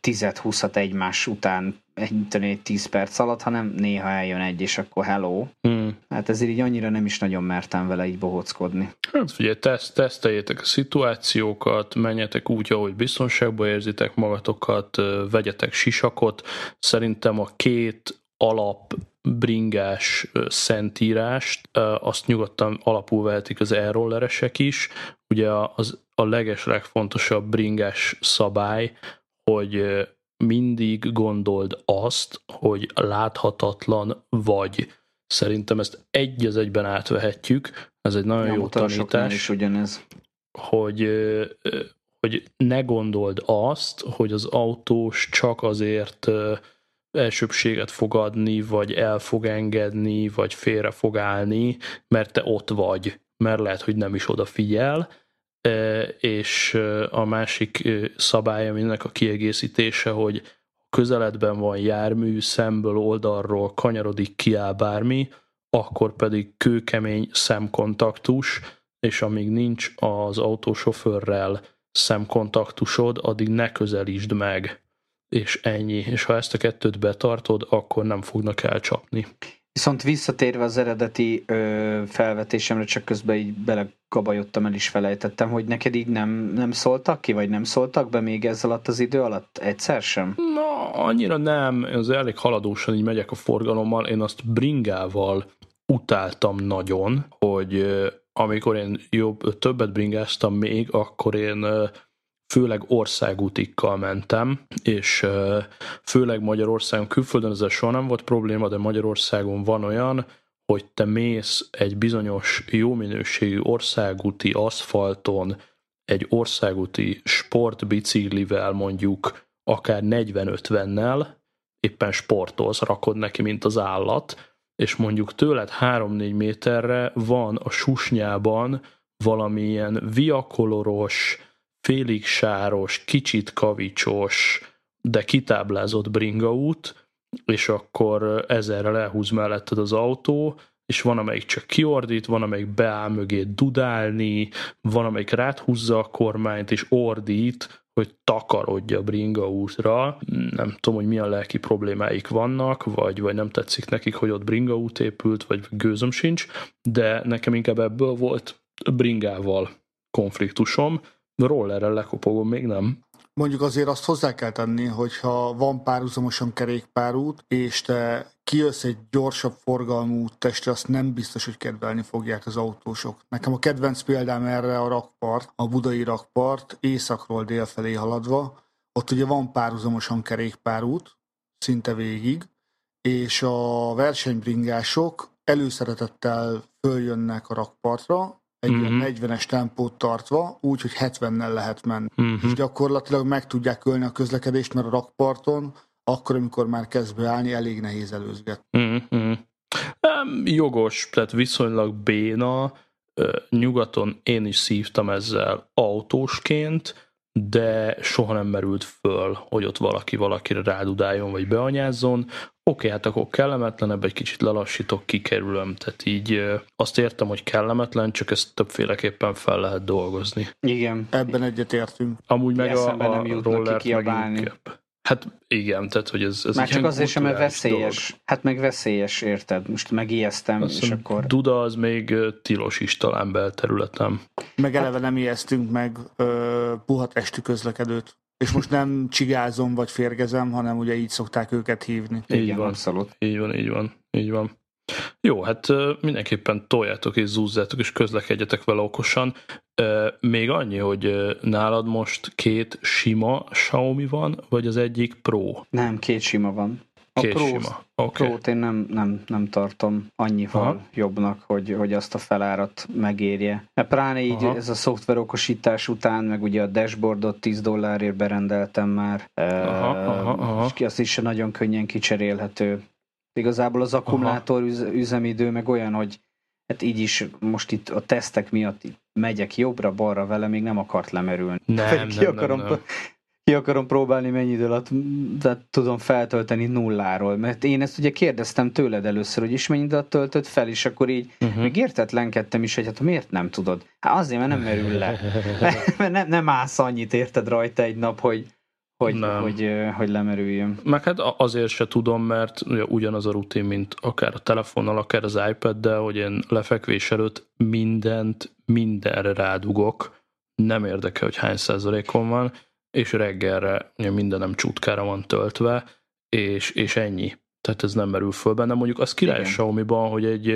10-20-at egymás után egy, egy 10 perc alatt, hanem néha eljön egy, és akkor hello. Hmm. Hát ezért így annyira nem is nagyon mertem vele így bohockodni. Hát figyelj, teszt, teszteljétek a szituációkat, menjetek úgy, ahogy biztonságban érzitek magatokat, vegyetek sisakot. Szerintem a két alap bringás szentírást, azt nyugodtan alapul vehetik az e-rolleresek is. Ugye az, a leges legfontosabb bringás szabály, hogy mindig gondold azt, hogy láthatatlan vagy. Szerintem ezt egy az egyben átvehetjük, ez egy nagyon Nem jó tanítás. is ugyanez. Hogy, hogy ne gondold azt, hogy az autós csak azért elsőbséget fog adni, vagy el fog engedni, vagy félre fog állni, mert te ott vagy, mert lehet, hogy nem is odafigyel, és a másik szabálya mindennek a kiegészítése, hogy közeledben van jármű, szemből, oldalról kanyarodik, kiáll bármi, akkor pedig kőkemény szemkontaktus, és amíg nincs az autósofőrrel szemkontaktusod, addig ne közelítsd meg, és ennyi. És ha ezt a kettőt betartod, akkor nem fognak elcsapni. Viszont visszatérve az eredeti ö, felvetésemre, csak közben így belegabajottam, el is felejtettem, hogy neked így nem, nem szóltak ki, vagy nem szóltak be még ezzel alatt az idő alatt? Egyszer sem? Na, annyira nem. Az elég haladósan így megyek a forgalommal. Én azt bringával utáltam nagyon, hogy amikor én jobb, többet bringáztam még, akkor én főleg országútikkal mentem, és főleg Magyarországon, külföldön ezzel soha nem volt probléma, de Magyarországon van olyan, hogy te mész egy bizonyos jó minőségű országúti aszfalton, egy országúti sportbiciklivel mondjuk akár 40-50-nel, éppen sportolsz, rakod neki, mint az állat, és mondjuk tőled 3-4 méterre van a susnyában valamilyen viakoloros, félig sáros, kicsit kavicsos, de kitáblázott bringaút, és akkor ezerre lehúz melletted az autó, és van, amelyik csak kiordít, van, amelyik beáll mögé dudálni, van, amelyik ráthúzza a kormányt, és ordít, hogy takarodja bringa útra. Nem tudom, hogy milyen lelki problémáik vannak, vagy, vagy nem tetszik nekik, hogy ott bringa út épült, vagy gőzöm sincs, de nekem inkább ebből volt bringával konfliktusom, rollerrel lekopogom, még nem. Mondjuk azért azt hozzá kell tenni, hogyha van párhuzamosan kerékpárút, és te kijössz egy gyorsabb forgalmú testre, azt nem biztos, hogy kedvelni fogják az autósok. Nekem a kedvenc példám erre a rakpart, a budai rakpart, északról délfelé haladva. Ott ugye van párhuzamosan kerékpárút, szinte végig, és a versenybringások előszeretettel följönnek a rakpartra, egy ilyen 40-es tempót tartva, úgy, hogy 70-nel lehet menni. Uh-huh. És gyakorlatilag meg tudják ölni a közlekedést, mert a rakparton akkor, amikor már kezd beállni, elég nehéz előzget. Uh-huh. Nem, jogos, tehát viszonylag béna, nyugaton én is szívtam ezzel autósként, de soha nem merült föl, hogy ott valaki valakire rádudáljon, vagy beanyázzon oké, hát akkor kellemetlenebb, egy kicsit lelassítok, kikerülöm, tehát így azt értem, hogy kellemetlen, csak ezt többféleképpen fel lehet dolgozni. Igen. Ebben egyet értünk. Amúgy meg a, a nem rollert meg inkább. Hát igen, tehát hogy ez, ez Már csak azért sem, mert veszélyes. Dolog. Hát meg veszélyes, érted? Most megijesztem, Azt és akkor... Duda az még tilos is talán belterületem. Meg eleve nem ijesztünk meg ö, puha testű közlekedőt. És most nem csigázom vagy férgezem, hanem ugye így szokták őket hívni. Így Igen, van, abszolút. Így van, így van, így van. Jó, hát mindenképpen toljátok és zúzzátok és közlekedjetek vele okosan. Még annyi, hogy nálad most két sima Xiaomi van, vagy az egyik Pro? Nem, két sima van. A sima. Okay. Pro-t én nem, nem, nem tartom annyival Aha. jobbnak, hogy, hogy azt a felárat megérje. Mert pláne így Aha. ez a szoftverokosítás után, meg ugye a dashboardot 10 dollárért berendeltem már, aha, aha, aha. és azt is nagyon könnyen kicserélhető. Igazából az akkumulátor aha. üzemidő meg olyan, hogy hát így is most itt a tesztek miatt megyek jobbra-balra vele, még nem akart lemerülni. Nem, ki nem, akarom, nem, nem ki akarom próbálni, mennyi idő alatt tehát tudom feltölteni nulláról. Mert én ezt ugye kérdeztem tőled először, hogy is mennyi idő alatt töltött fel, és akkor így uh-huh. még értetlenkedtem is, hogy hát miért nem tudod? Hát azért, mert nem merül le. mert nem, nem állsz annyit érted rajta egy nap, hogy, hogy, nem. hogy, hogy lemerüljön. Meg hát azért se tudom, mert ugyanaz a rutin, mint akár a telefonnal, akár az iPad-del, hogy én lefekvés előtt mindent, mindenre rádugok, nem érdekel, hogy hány százalékon van, és reggelre mindenem csutkára van töltve, és, és ennyi. Tehát ez nem merül föl benne. Mondjuk az király Igen. Xiaomi-ban, hogy egy,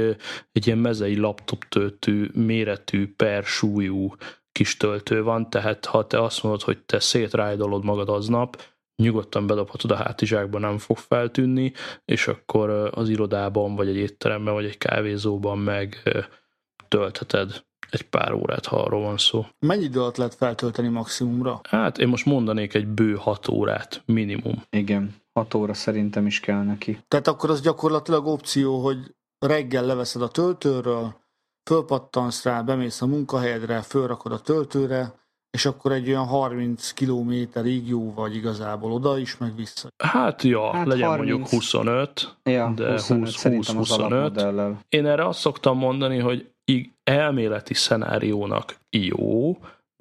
egy ilyen mezei laptop töltő, méretű, per súlyú kis töltő van, tehát ha te azt mondod, hogy te szétrájdolod magad aznap, nyugodtan bedobhatod a hátizsákba, nem fog feltűnni, és akkor az irodában, vagy egy étteremben, vagy egy kávézóban meg töltheted egy pár órát, ha arról van szó. Mennyi idő alatt lehet feltölteni maximumra? Hát én most mondanék egy bő hat órát minimum. Igen, hat óra szerintem is kell neki. Tehát akkor az gyakorlatilag opció, hogy reggel leveszed a töltőről, fölpattansz rá, bemész a munkahelyedre, fölrakod a töltőre, és akkor egy olyan 30 kilométerig jó vagy igazából oda is, meg vissza. Hát ja, hát legyen 30. mondjuk 25, ja, de 25, 20, 20 25. Én erre azt szoktam mondani, hogy elméleti szenáriónak jó,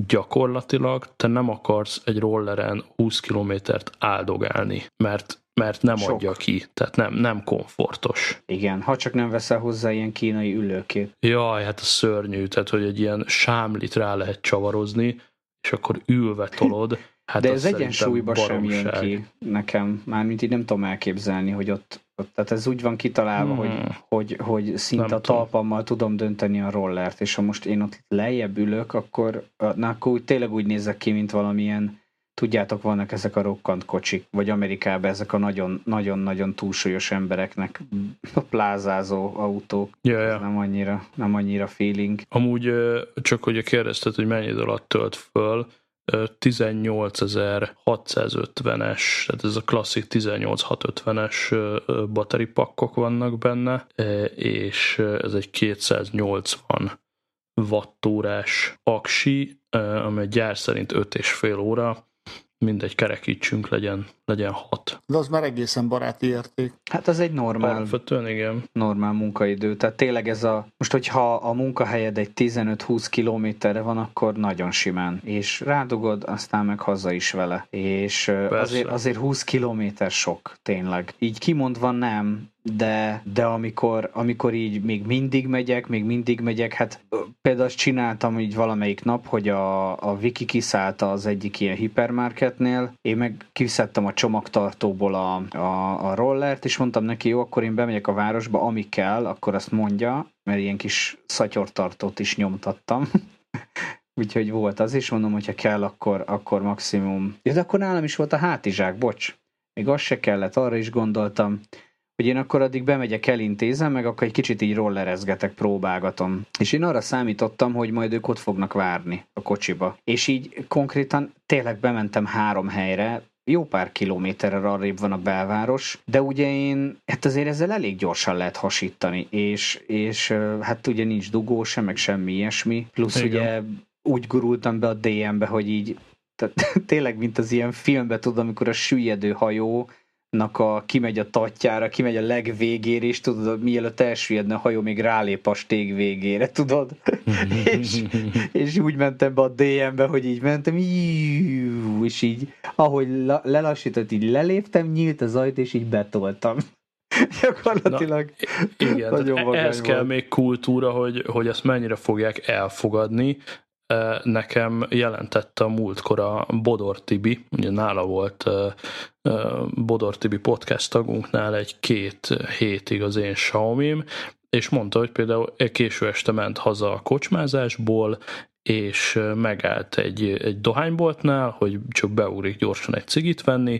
gyakorlatilag te nem akarsz egy rolleren 20 kilométert áldogálni, mert mert nem Sok. adja ki, tehát nem, nem komfortos. Igen, ha csak nem veszel hozzá ilyen kínai ülőkét. Jaj, hát a szörnyű, tehát hogy egy ilyen sámlit rá lehet csavarozni, és akkor ülve tolod. Hát De ez egyensúlyba sem jön ki nekem, mármint így nem tudom elképzelni, hogy ott, ott tehát ez úgy van kitalálva, hmm. hogy, hogy, hogy szinte nem a talpammal tudom. tudom dönteni a rollert, és ha most én ott lejjebb ülök, akkor, na, akkor úgy, tényleg úgy nézek ki, mint valamilyen tudjátok, vannak ezek a rokkant kocsik, vagy Amerikában ezek a nagyon-nagyon túlsúlyos embereknek a plázázó autók. Ja, ja. nem annyira, nem annyira feeling. Amúgy csak hogy kérdezted, hogy mennyi alatt tölt föl, 18650-es, tehát ez a klasszik 18650-es bateripakkok vannak benne, és ez egy 280 wattórás aksi, amely gyár szerint 5,5 óra, mindegy, kerekítsünk, legyen, legyen hat. De az már egészen baráti érték. Hát az egy normál, Alapvetően, igen. normál munkaidő. Tehát tényleg ez a, most hogyha a munkahelyed egy 15-20 kilométerre van, akkor nagyon simán. És rádugod, aztán meg haza is vele. És azért, azért 20 kilométer sok, tényleg. Így kimondva nem, de, de amikor, amikor így még mindig megyek, még mindig megyek, hát például azt csináltam így valamelyik nap, hogy a, a Viki kiszállta az egyik ilyen hipermarketnél, én meg kiszedtem a csomagtartóból a, a, a rollert, és mondtam neki, jó, akkor én bemegyek a városba, ami kell, akkor azt mondja, mert ilyen kis szatyortartót is nyomtattam. Úgyhogy volt az is, mondom, hogyha kell, akkor, akkor maximum. Ja, de akkor nálam is volt a hátizsák, bocs. Még az se kellett, arra is gondoltam hogy én akkor addig bemegyek, elintézem, meg akkor egy kicsit így rollerezgetek, próbálgatom. És én arra számítottam, hogy majd ők ott fognak várni a kocsiba. És így konkrétan tényleg bementem három helyre, jó pár kilométerre arrébb van a belváros, de ugye én, hát azért ezzel elég gyorsan lehet hasítani, és, és hát ugye nincs dugó sem, meg semmi ilyesmi, plusz Igen. ugye úgy gurultam be a DM-be, hogy így tehát tényleg, mint az ilyen filmbe, tudod, amikor a süllyedő hajó nak a, kimegy a tatjára, kimegy a legvégére, és tudod, mielőtt elsüllyedne a hajó, még rálép a stég végére, tudod? és, és úgy mentem be a DM-be, hogy így mentem, és így, ahogy lelassított, így leléptem, nyílt az ajtó, és így betoltam. Gyakorlatilag Na, igen, nagyon ez volt. kell még kultúra, hogy, hogy ezt mennyire fogják elfogadni, nekem jelentette a múltkor a Bodor Tibi, ugye nála volt Bodor Tibi podcast tagunknál egy-két hétig az én xiaomi és mondta, hogy például késő este ment haza a kocsmázásból, és megállt egy, egy dohányboltnál, hogy csak beugrik gyorsan egy cigit venni,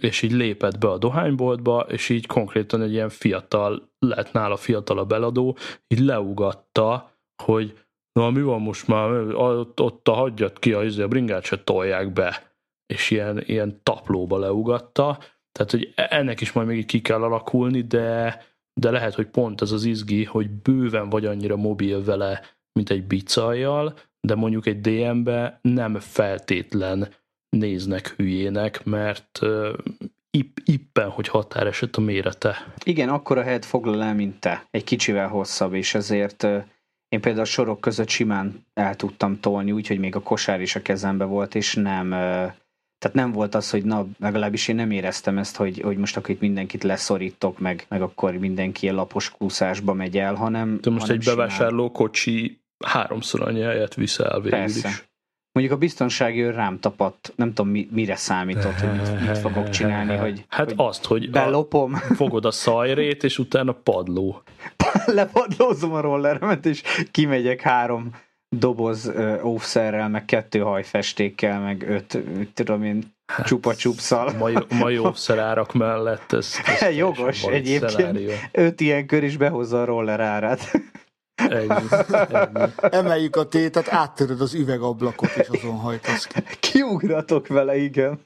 és így lépett be a dohányboltba, és így konkrétan egy ilyen fiatal, lett nála fiatal a beladó, így leugatta, hogy na mi van most már, ott, ott a hagyjat ki, a, izé, a bringát se tolják be, és ilyen, ilyen taplóba leugatta, tehát hogy e, ennek is majd még ki kell alakulni, de, de lehet, hogy pont ez az izgi, hogy bőven vagy annyira mobil vele, mint egy bicajjal, de mondjuk egy DM-be nem feltétlen néznek hülyének, mert uh, ipp, ippen, hogy határeset a mérete. Igen, akkor a helyet foglal el, mint te. Egy kicsivel hosszabb, és ezért uh, én például a sorok között simán el tudtam tolni, úgyhogy még a kosár is a kezembe volt, és nem, Tehát nem volt az, hogy na, legalábbis én nem éreztem ezt, hogy, hogy most akkor itt mindenkit leszorítok, meg, meg akkor mindenki ilyen lapos kúszásba megy el, hanem... De most hanem egy bevásárló kocsi háromszor annyi helyet viszel el végül Persze. is. Mondjuk a biztonsági őr rám tapadt, nem tudom mi, mire számított, hogy mit, mit fogok csinálni, hogy, Hát hogy azt, hogy a, belopom, fogod a szajrét, és utána padló. lepadlózom a rolleremet, és kimegyek három doboz óvszerrel, meg kettő hajfestékkel, meg öt, tudom én, csupa csupszal. Majó, majószer árak mellett ez, ez Jogos, egyébként. szenárió. Öt ilyen kör is behozza a roller árát. Ennyi, ennyi. Emeljük a tétet, áttöröd az üvegablakot, és azon hajtasz ki. Kiugratok vele, igen.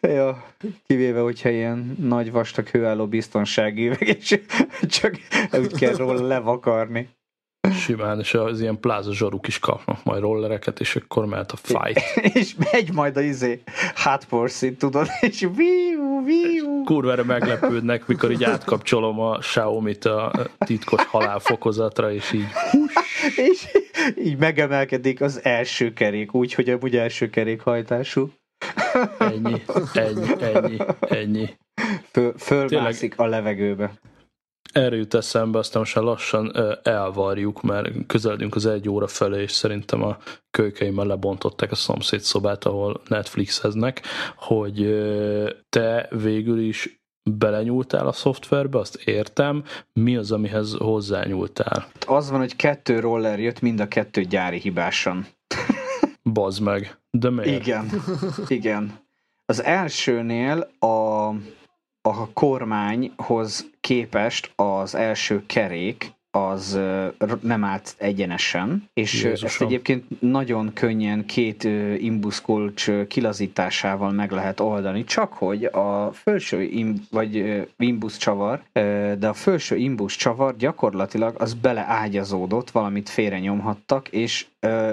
Ja, kivéve, hogyha ilyen nagy vastag hőálló biztonsági üveg, és csak úgy kell róla levakarni. Simán, és az ilyen pláza zsaruk is kapnak majd rollereket, és akkor mehet a fight. és megy majd a izé hot pursuit, tudod, és viu, viu. Kurvára meglepődnek, mikor így átkapcsolom a Xiaomi-t a titkos halálfokozatra, és így és így megemelkedik az első kerék, úgy, hogy amúgy első kerékhajtású. ennyi, ennyi, ennyi, ennyi. Föl, fölmászik a levegőbe. Erre jut eszembe, aztán most már lassan elvarjuk, mert közeledünk az egy óra felé, és szerintem a kölykeimmel lebontották a szomszéd szobát, ahol Netflixeznek, hogy te végül is belenyúltál a szoftverbe, azt értem, mi az, amihez hozzányúltál? Az van, hogy kettő roller jött, mind a kettő gyári hibásan. Bazd meg. De miért? Igen, igen. Az elsőnél a, a kormányhoz képest az első kerék az nem állt egyenesen, és ö, ezt Jézusom. egyébként nagyon könnyen két imbuszkulcs kilazításával meg lehet oldani, csak hogy a felső im, vagy imbusz csavar, de a felső imbusz csavar gyakorlatilag az beleágyazódott, valamit félre nyomhattak, és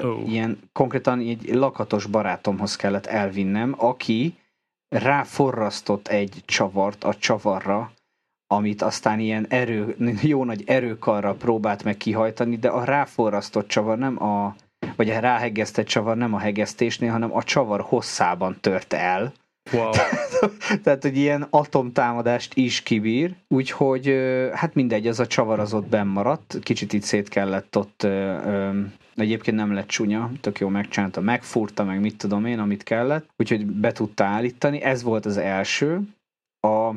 Ó. ilyen konkrétan egy lakatos barátomhoz kellett elvinnem, aki ráforrasztott egy csavart a csavarra, amit aztán ilyen erő, jó nagy erőkarra próbált meg kihajtani, de a ráforrasztott csavar nem a, vagy a ráhegesztett csavar nem a hegesztésnél, hanem a csavar hosszában tört el. Wow. Tehát, hogy ilyen atomtámadást is kibír, úgyhogy hát mindegy, az a csavar az ott benn maradt, kicsit itt szét kellett ott, ö, egyébként nem lett csúnya, tök jó megcsinálta, megfúrta, meg mit tudom én, amit kellett, úgyhogy be tudta állítani, ez volt az első. A,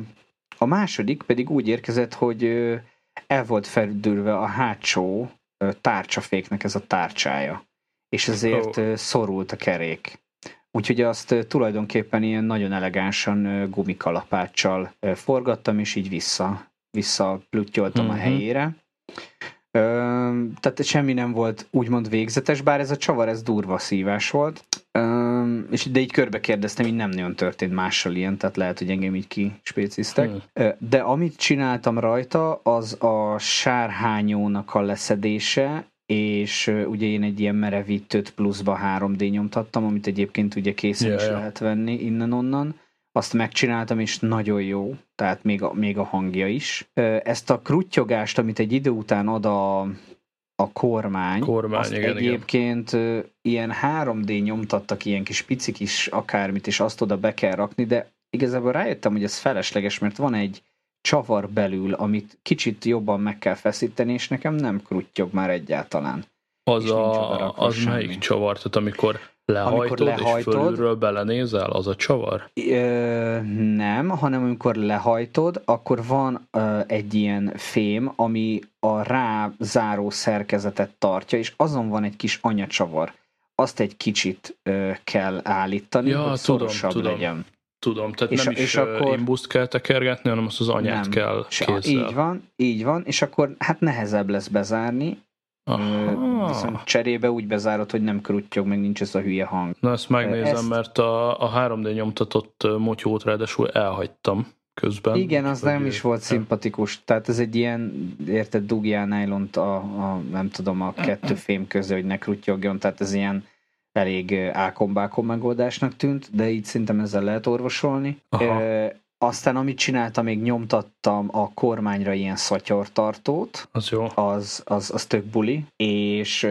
a második pedig úgy érkezett, hogy el volt felüldülve a hátsó tárcsaféknek ez a tárcsája, és ezért ö, szorult a kerék. Úgyhogy azt tulajdonképpen ilyen nagyon elegánsan gumikalapáccsal forgattam, és így vissza, vissza a Mhm. helyére. Tehát semmi nem volt úgymond végzetes, bár ez a csavar, ez durva szívás volt. Ö, és de így körbe kérdeztem, így nem nagyon történt mással ilyen, tehát lehet, hogy engem így kispéciztek. Hmm. De amit csináltam rajta, az a sárhányónak a leszedése, és ugye én egy ilyen merevítőt pluszba 3D nyomtattam, amit egyébként ugye készen Ja, is ja. lehet venni innen-onnan. Azt megcsináltam, és nagyon jó, tehát még a, még a hangja is. Ezt a kruttyogást, amit egy idő után ad a, a kormány, Kormány, azt igen, igen. egyébként ö, ilyen 3D nyomtattak ilyen kis pici kis akármit, és azt oda be kell rakni, de igazából rájöttem, hogy ez felesleges, mert van egy csavar belül, amit kicsit jobban meg kell feszíteni, és nekem nem kruttyog már egyáltalán. Az, a, az melyik csavar? Tehát amikor lehajtod, lehajtod- és fölülről belenézel, az a csavar? Ö, nem, hanem amikor lehajtod, akkor van ö, egy ilyen fém, ami a rázáró szerkezetet tartja, és azon van egy kis anyacsavar. Azt egy kicsit ö, kell állítani, Ja, hogy tudom, szorosabb tudom. legyen. Tudom, tehát És nem is és akkor... imbuszt kell tekergetni, hanem azt az anyát Nem. kell kézzel. így van, így van, és akkor hát nehezebb lesz bezárni, Aha. viszont cserébe úgy bezárod, hogy nem kruttyog, meg nincs ez a hülye hang. Na ezt megnézem, Ezt- mert a, a 3D nyomtatott motyót ráadásul elhagytam közben. Igen, az nem is volt szimpatikus. Tehát ez egy ilyen, érted, dugjál nylont a, a, nem tudom, a kettő fém közé, hogy ne kruttyogjon, tehát ez ilyen elég ö, ákombákon megoldásnak tűnt, de így szerintem ezzel lehet orvosolni. Aha. Aztán amit csináltam, még nyomtattam a kormányra ilyen szatyortartót, Az jó. az, az, az tök buli, és,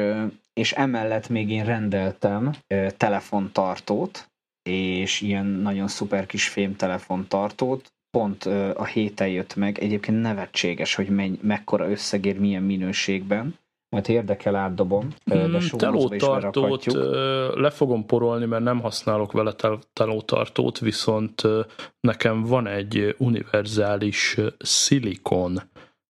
és emellett még én rendeltem telefontartót, és ilyen nagyon szuper kis fémtelefontartót, pont a héten jött meg, egyébként nevetséges, hogy menny, mekkora összegér, milyen minőségben, majd érdekel, átdobom. Mm, telótartót le fogom porolni, mert nem használok vele telótartót, viszont nekem van egy univerzális szilikon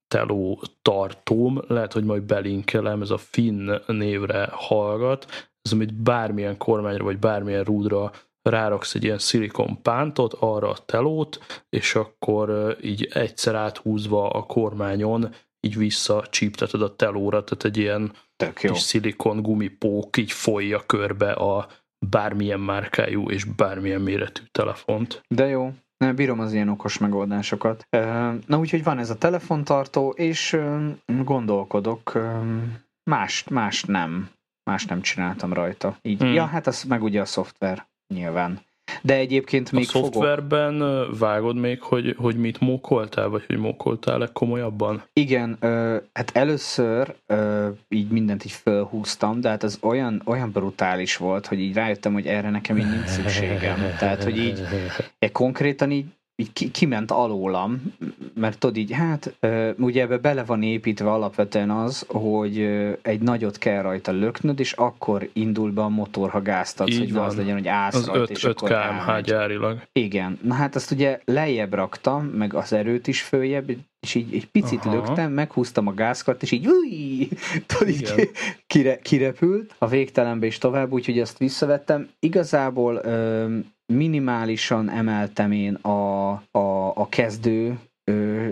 telótartóm, lehet, hogy majd belinkelem, ez a Finn névre hallgat, ez amit bármilyen kormányra vagy bármilyen rúdra ráraksz egy ilyen szilikon pántot, arra a telót, és akkor így egyszer áthúzva a kormányon így vissza csípteted a telóra, tehát egy ilyen kis szilikon gumipók így folyja körbe a bármilyen márkájú és bármilyen méretű telefont. De jó, bírom az ilyen okos megoldásokat. Na úgyhogy van ez a telefontartó, és gondolkodok, más, más nem. Más nem csináltam rajta. Így, hmm. Ja, hát az meg ugye a szoftver nyilván. De egyébként még A szoftverben fogok... vágod még, hogy, hogy mit mókoltál, vagy hogy mókoltál-e komolyabban? Igen, ö, hát először ö, így mindent így felhúztam, de hát az olyan, olyan brutális volt, hogy így rájöttem, hogy erre nekem így nincs szükségem. Tehát, hogy így konkrétan így így ki, kiment alólam, mert tudod így, hát ugye ebbe bele van építve alapvetően az, hogy egy nagyot kell rajta löknöd, és akkor indul be a motor, ha gázt adsz, így hogy az legyen, hogy állsz az rajta, 5, és 5 akkor kmh gyárilag. Igen, na hát azt ugye lejjebb raktam, meg az erőt is följebb, és így egy picit Aha. löktem, meghúztam a gázkart, és így, új, tudod, így kire, kirepült a végtelenbe is tovább, úgyhogy azt visszavettem. Igazából minimálisan emeltem én a, a, a kezdő ö,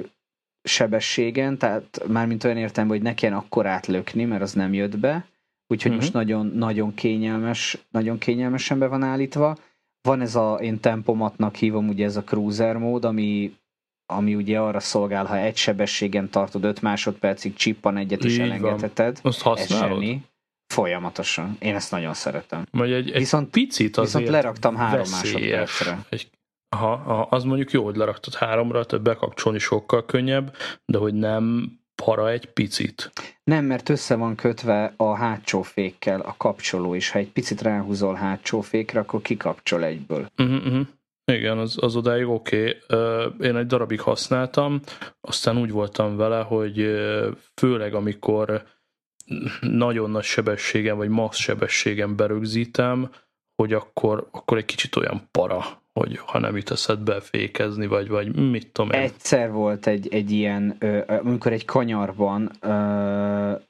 sebességen, tehát mármint olyan értem, hogy ne kelljen akkor átlökni, mert az nem jött be, úgyhogy uh-huh. most nagyon, nagyon kényelmes, nagyon kényelmesen be van állítva. Van ez a, én tempomatnak hívom, ugye ez a cruiser mód, ami ami ugye arra szolgál, ha egy sebességen tartod 5 másodpercig csippan egyet is elengedheted. Azt használod? Esenni. Folyamatosan. Én ezt nagyon szeretem. Vagy egy, egy viszont, picit azért Viszont leraktam három veszélyes. másodpercre. Egy, aha, aha, az mondjuk jó, hogy leraktad háromra, tehát bekapcsolni sokkal könnyebb, de hogy nem para egy picit. Nem, mert össze van kötve a hátsó fékkel a kapcsoló is. Ha egy picit ráhúzol hátsó fékre, akkor kikapcsol egyből. Uh-huh, uh-huh. Igen, az, az odáig oké. Okay. Én egy darabig használtam, aztán úgy voltam vele, hogy főleg amikor nagyon nagy sebességen, vagy max sebességen berögzítem, hogy akkor, akkor egy kicsit olyan para, hogy ha nem jut be fékezni, vagy, vagy mit tudom én. Egyszer volt egy, egy ilyen, amikor egy kanyarban,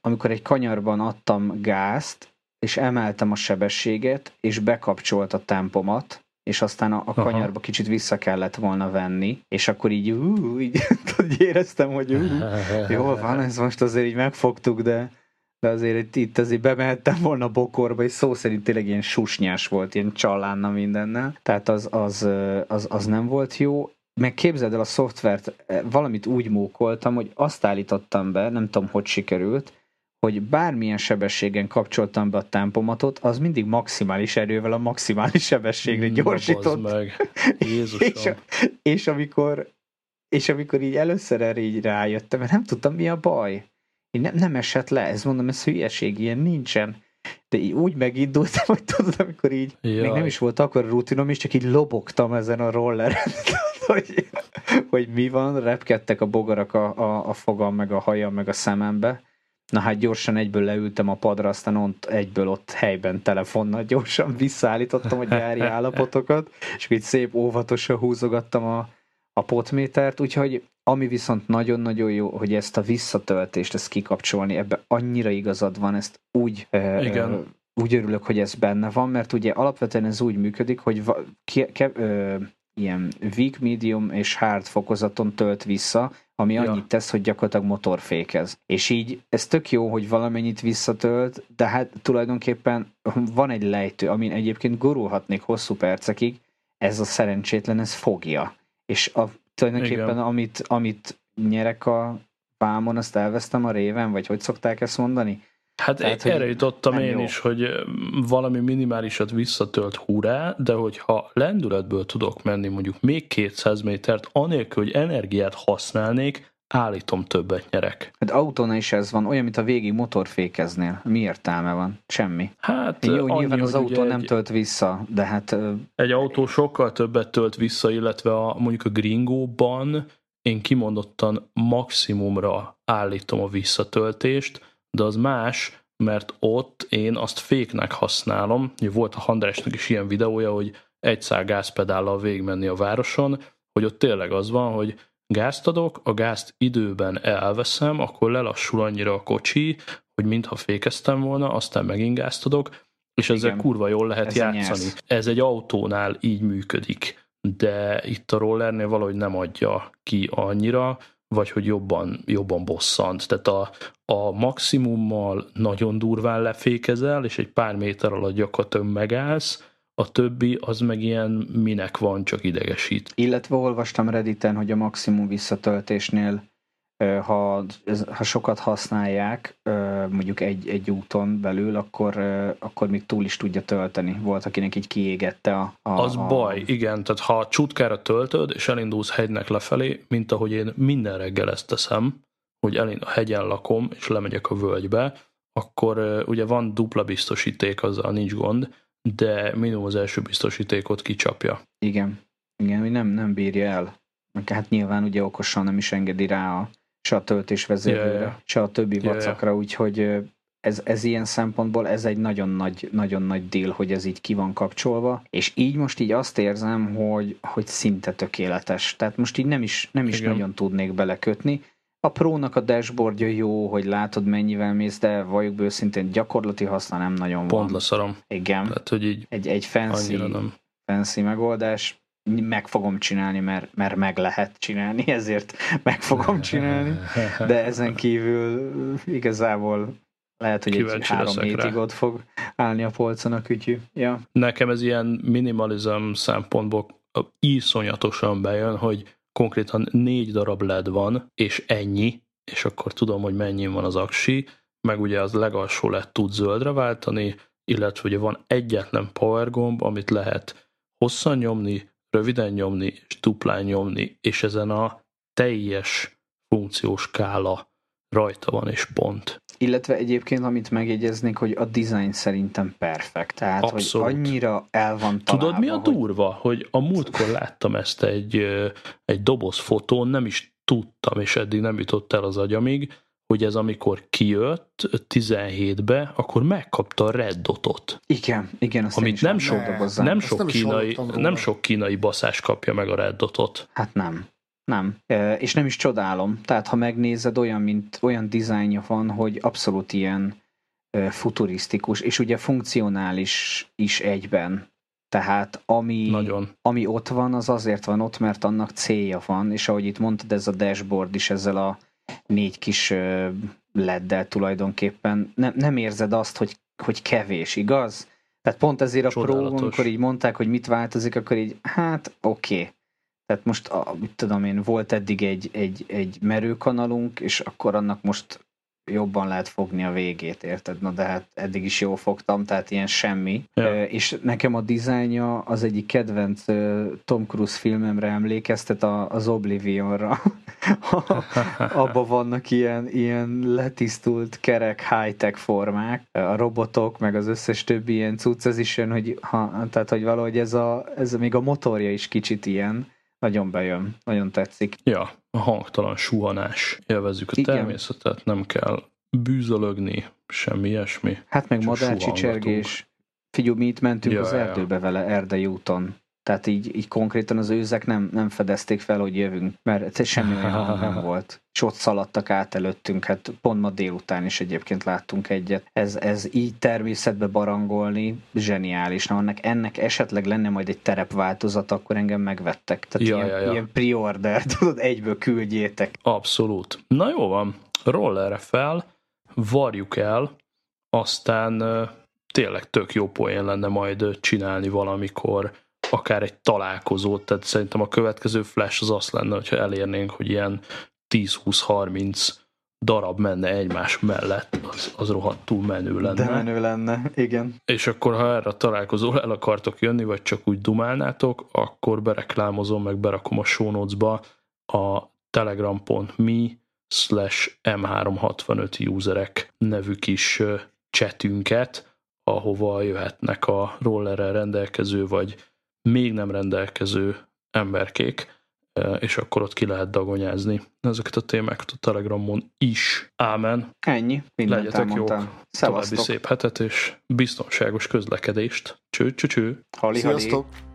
amikor egy kanyarban adtam gázt, és emeltem a sebességet, és bekapcsolt a tempomat, és aztán a, a kanyarba kicsit vissza kellett volna venni, és akkor így, ú, így, így éreztem, hogy ú, jól van, ez most azért így megfogtuk, de de azért itt azért bemehettem volna bokorba, és szó szerint tényleg ilyen susnyás volt, ilyen csalánna mindennel. Tehát az, az, az, az nem volt jó. Meg képzeld el a szoftvert, valamit úgy mókoltam, hogy azt állítottam be, nem tudom, hogy sikerült, hogy bármilyen sebességen kapcsoltam be a tempomatot, az mindig maximális erővel a maximális sebességre gyorsított. meg. és, és, amikor, és amikor így először erre így rájöttem, mert nem tudtam mi a baj én nem, nem esett le, ez mondom, ez hülyeség, ilyen nincsen. De így úgy megindultam, hogy tudod, amikor így, Jaj. még nem is volt akkor a rutinom, és csak így lobogtam ezen a rolleren, hogy, hogy mi van, repkedtek a bogarak a, a, a fogam, meg a hajam, meg a szemembe. Na hát gyorsan egyből leültem a padra, aztán ott, egyből ott helyben telefonnal gyorsan visszaállítottam a gyári állapotokat, és így szép óvatosan húzogattam a, a potmétert, úgyhogy ami viszont nagyon-nagyon jó, hogy ezt a visszatöltést, ezt kikapcsolni, ebbe annyira igazad van, ezt úgy, Igen. Ö, úgy örülök, hogy ez benne van, mert ugye alapvetően ez úgy működik, hogy va, ke, ke, ö, ilyen weak, medium és hard fokozaton tölt vissza, ami ja. annyit tesz, hogy gyakorlatilag motorfékez. És így ez tök jó, hogy valamennyit visszatölt, de hát tulajdonképpen van egy lejtő, amin egyébként gurulhatnék hosszú percekig, ez a szerencsétlen, ez fogja. És a tulajdonképpen Igen. amit, amit nyerek a pámon, azt elvesztem a réven, vagy hogy szokták ezt mondani? Hát Tehát, erre jutottam én jó. is, hogy valami minimálisat visszatölt hurrá, de hogyha lendületből tudok menni mondjuk még 200 métert, anélkül, hogy energiát használnék, állítom többet nyerek. Hát autónál is ez van, olyan, mint a végig motorfékeznél. Mi értelme van? Semmi. Hát Jó, annyi, nyilván az autó nem egy, tölt vissza, de hát egy autó sokkal többet tölt vissza, illetve a, mondjuk a gringóban én kimondottan maximumra állítom a visszatöltést, de az más, mert ott én azt féknek használom. Volt a Handrásnak is ilyen videója, hogy egy szál gázpedállal végigmenni a városon, hogy ott tényleg az van, hogy gázt adok, a gázt időben elveszem, akkor lelassul annyira a kocsi, hogy mintha fékeztem volna, aztán megint gázt adok, és ezzel Igen. kurva jól lehet Ez játszani. nyersz. Ez egy autónál így működik, de itt a rollernél valahogy nem adja ki annyira, vagy hogy jobban, jobban bosszant. Tehát a, a maximummal nagyon durván lefékezel, és egy pár méter alatt gyakorlatilag megállsz, a többi az meg ilyen minek van, csak idegesít. Illetve olvastam Redditen, hogy a maximum visszatöltésnél, ha, ha sokat használják, mondjuk egy, egy úton belül, akkor, akkor még túl is tudja tölteni. Volt, akinek így kiégette a... a Az a, baj, igen, tehát ha csutkára töltöd, és elindulsz hegynek lefelé, mint ahogy én minden reggel ezt teszem, hogy elind, a hegyen lakom, és lemegyek a völgybe, akkor ugye van dupla biztosíték, azzal nincs gond, de minimum az első biztosítékot kicsapja. Igen, igen, hogy nem, nem bírja el. Hát nyilván ugye okosan nem is engedi rá a, se a töltésvezérlőre, Ja, ja, ja. se a többi vacakra, úgyhogy ö, ez, ez ilyen szempontból ez egy nagyon nagy, nagyon nagy deal, hogy ez így ki van kapcsolva, és így most így azt érzem, hogy, hogy szinte tökéletes. Tehát most így nem is, nem is Igen. nagyon tudnék belekötni. A Pro-nak a dashboardja jó, hogy látod mennyivel mész, de valljuk be őszintén gyakorlati haszna nem nagyon Pont van. leszarom. Igen, Tehát, hogy így egy, egy fancy, nem. fancy megoldás, meg fogom csinálni, mert, mert meg lehet csinálni, ezért meg fogom csinálni, de ezen kívül igazából lehet, hogy egy Kíváncsi három leszek hétig rá. ott fog állni a polcon a kütyű. Ja, Nekem ez ilyen minimalizm szempontból iszonyatosan bejön, hogy konkrétan négy darab LED van, és ennyi, és akkor tudom, hogy mennyi van az aksi, meg ugye az legalsó LED tud zöldre váltani, illetve ugye van egyetlen power gomb, amit lehet hosszan nyomni, röviden nyomni, és duplán nyomni, és ezen a teljes funkciós skála rajta van, és pont. Illetve egyébként, amit megjegyeznék, hogy a design szerintem perfekt. Tehát, Abszolút. hogy annyira el van találva, Tudod, mi a hogy- durva? Hogy a múltkor láttam ezt egy, egy doboz fotón, nem is tudtam, és eddig nem jutott el az agyamig, hogy ez amikor kijött 17-be, akkor megkapta a Red Dotot. Igen, igen, azt Amit nem sok, dobozzán. nem sok, nem kínai, nem sok kínai baszás kapja meg a Red Dotot. Hát nem. Nem. És nem is csodálom. Tehát, ha megnézed, olyan, mint, olyan dizájnja van, hogy abszolút ilyen futurisztikus, és ugye funkcionális is egyben. Tehát ami, Nagyon. ami ott van, az azért van ott, mert annak célja van, és ahogy itt mondtad, ez a dashboard is ezzel a négy kis leddel tulajdonképpen nem, nem érzed azt, hogy, hogy kevés, igaz? Tehát pont ezért a Pro, Csodálatos. amikor így mondták, hogy mit változik, akkor így, hát oké. Okay. Tehát most, a, mit tudom én, volt eddig egy, egy, egy merőkanalunk, és akkor annak most jobban lehet fogni a végét, érted? Na de hát eddig is jól fogtam, tehát ilyen semmi. Ja. És nekem a dizájnja az egyik kedvenc Tom Cruise filmemre emlékeztet, a, az Oblivionra. Abban vannak ilyen, ilyen letisztult, kerek, high-tech formák, a robotok, meg az összes többi ilyen cucc, ez is jön, hogy, ha, tehát, hogy valahogy ez, a, ez még a motorja is kicsit ilyen, nagyon bejön, nagyon tetszik. Ja, a hangtalan suhanás. Élvezzük a Igen. természetet, nem kell bűzölögni, semmi ilyesmi. Hát meg madárcsicsergés. Figyelj, mi itt mentünk Ja, az ja. erdőbe vele, Erdei úton. Tehát így, így konkrétan az őzek nem, nem fedezték fel, hogy jövünk, mert semmi olyan nem volt. És ott szaladtak át előttünk, hát pont ma délután is egyébként láttunk egyet. Ez, ez így természetbe barangolni zseniális. Na, ennek, ennek esetleg lenne majd egy terepváltozat, akkor engem megvettek. Tehát Ja, ilyen, ja, ja. ilyen pre-order, tudod, egyből küldjétek. Abszolút. Na jó van, rollerre fel, varjuk el, aztán tényleg tök jó poén lenne majd csinálni valamikor akár egy találkozót, tehát szerintem a következő flash az azt lenne, hogyha elérnénk, hogy ilyen 10-20-30 darab menne egymás mellett, az, az rohadtul menő lenne. De menő lenne, igen. És akkor, ha erre a találkozóra el akartok jönni, vagy csak úgy dumálnátok, akkor bereklámozom, meg berakom a show notes-ba a telegram.me slash m365 userek nevű kis csetünket, ahova jöhetnek a rollerrel rendelkező, vagy még nem rendelkező emberkék, és akkor ott ki lehet dagonyázni ezeket a témákat a Telegramon is. Ámen. Ennyi. Mindent Legyetek jók. További szép hetet és biztonságos közlekedést. Cső, cső, cső. Hali, Sziasztok. Hali.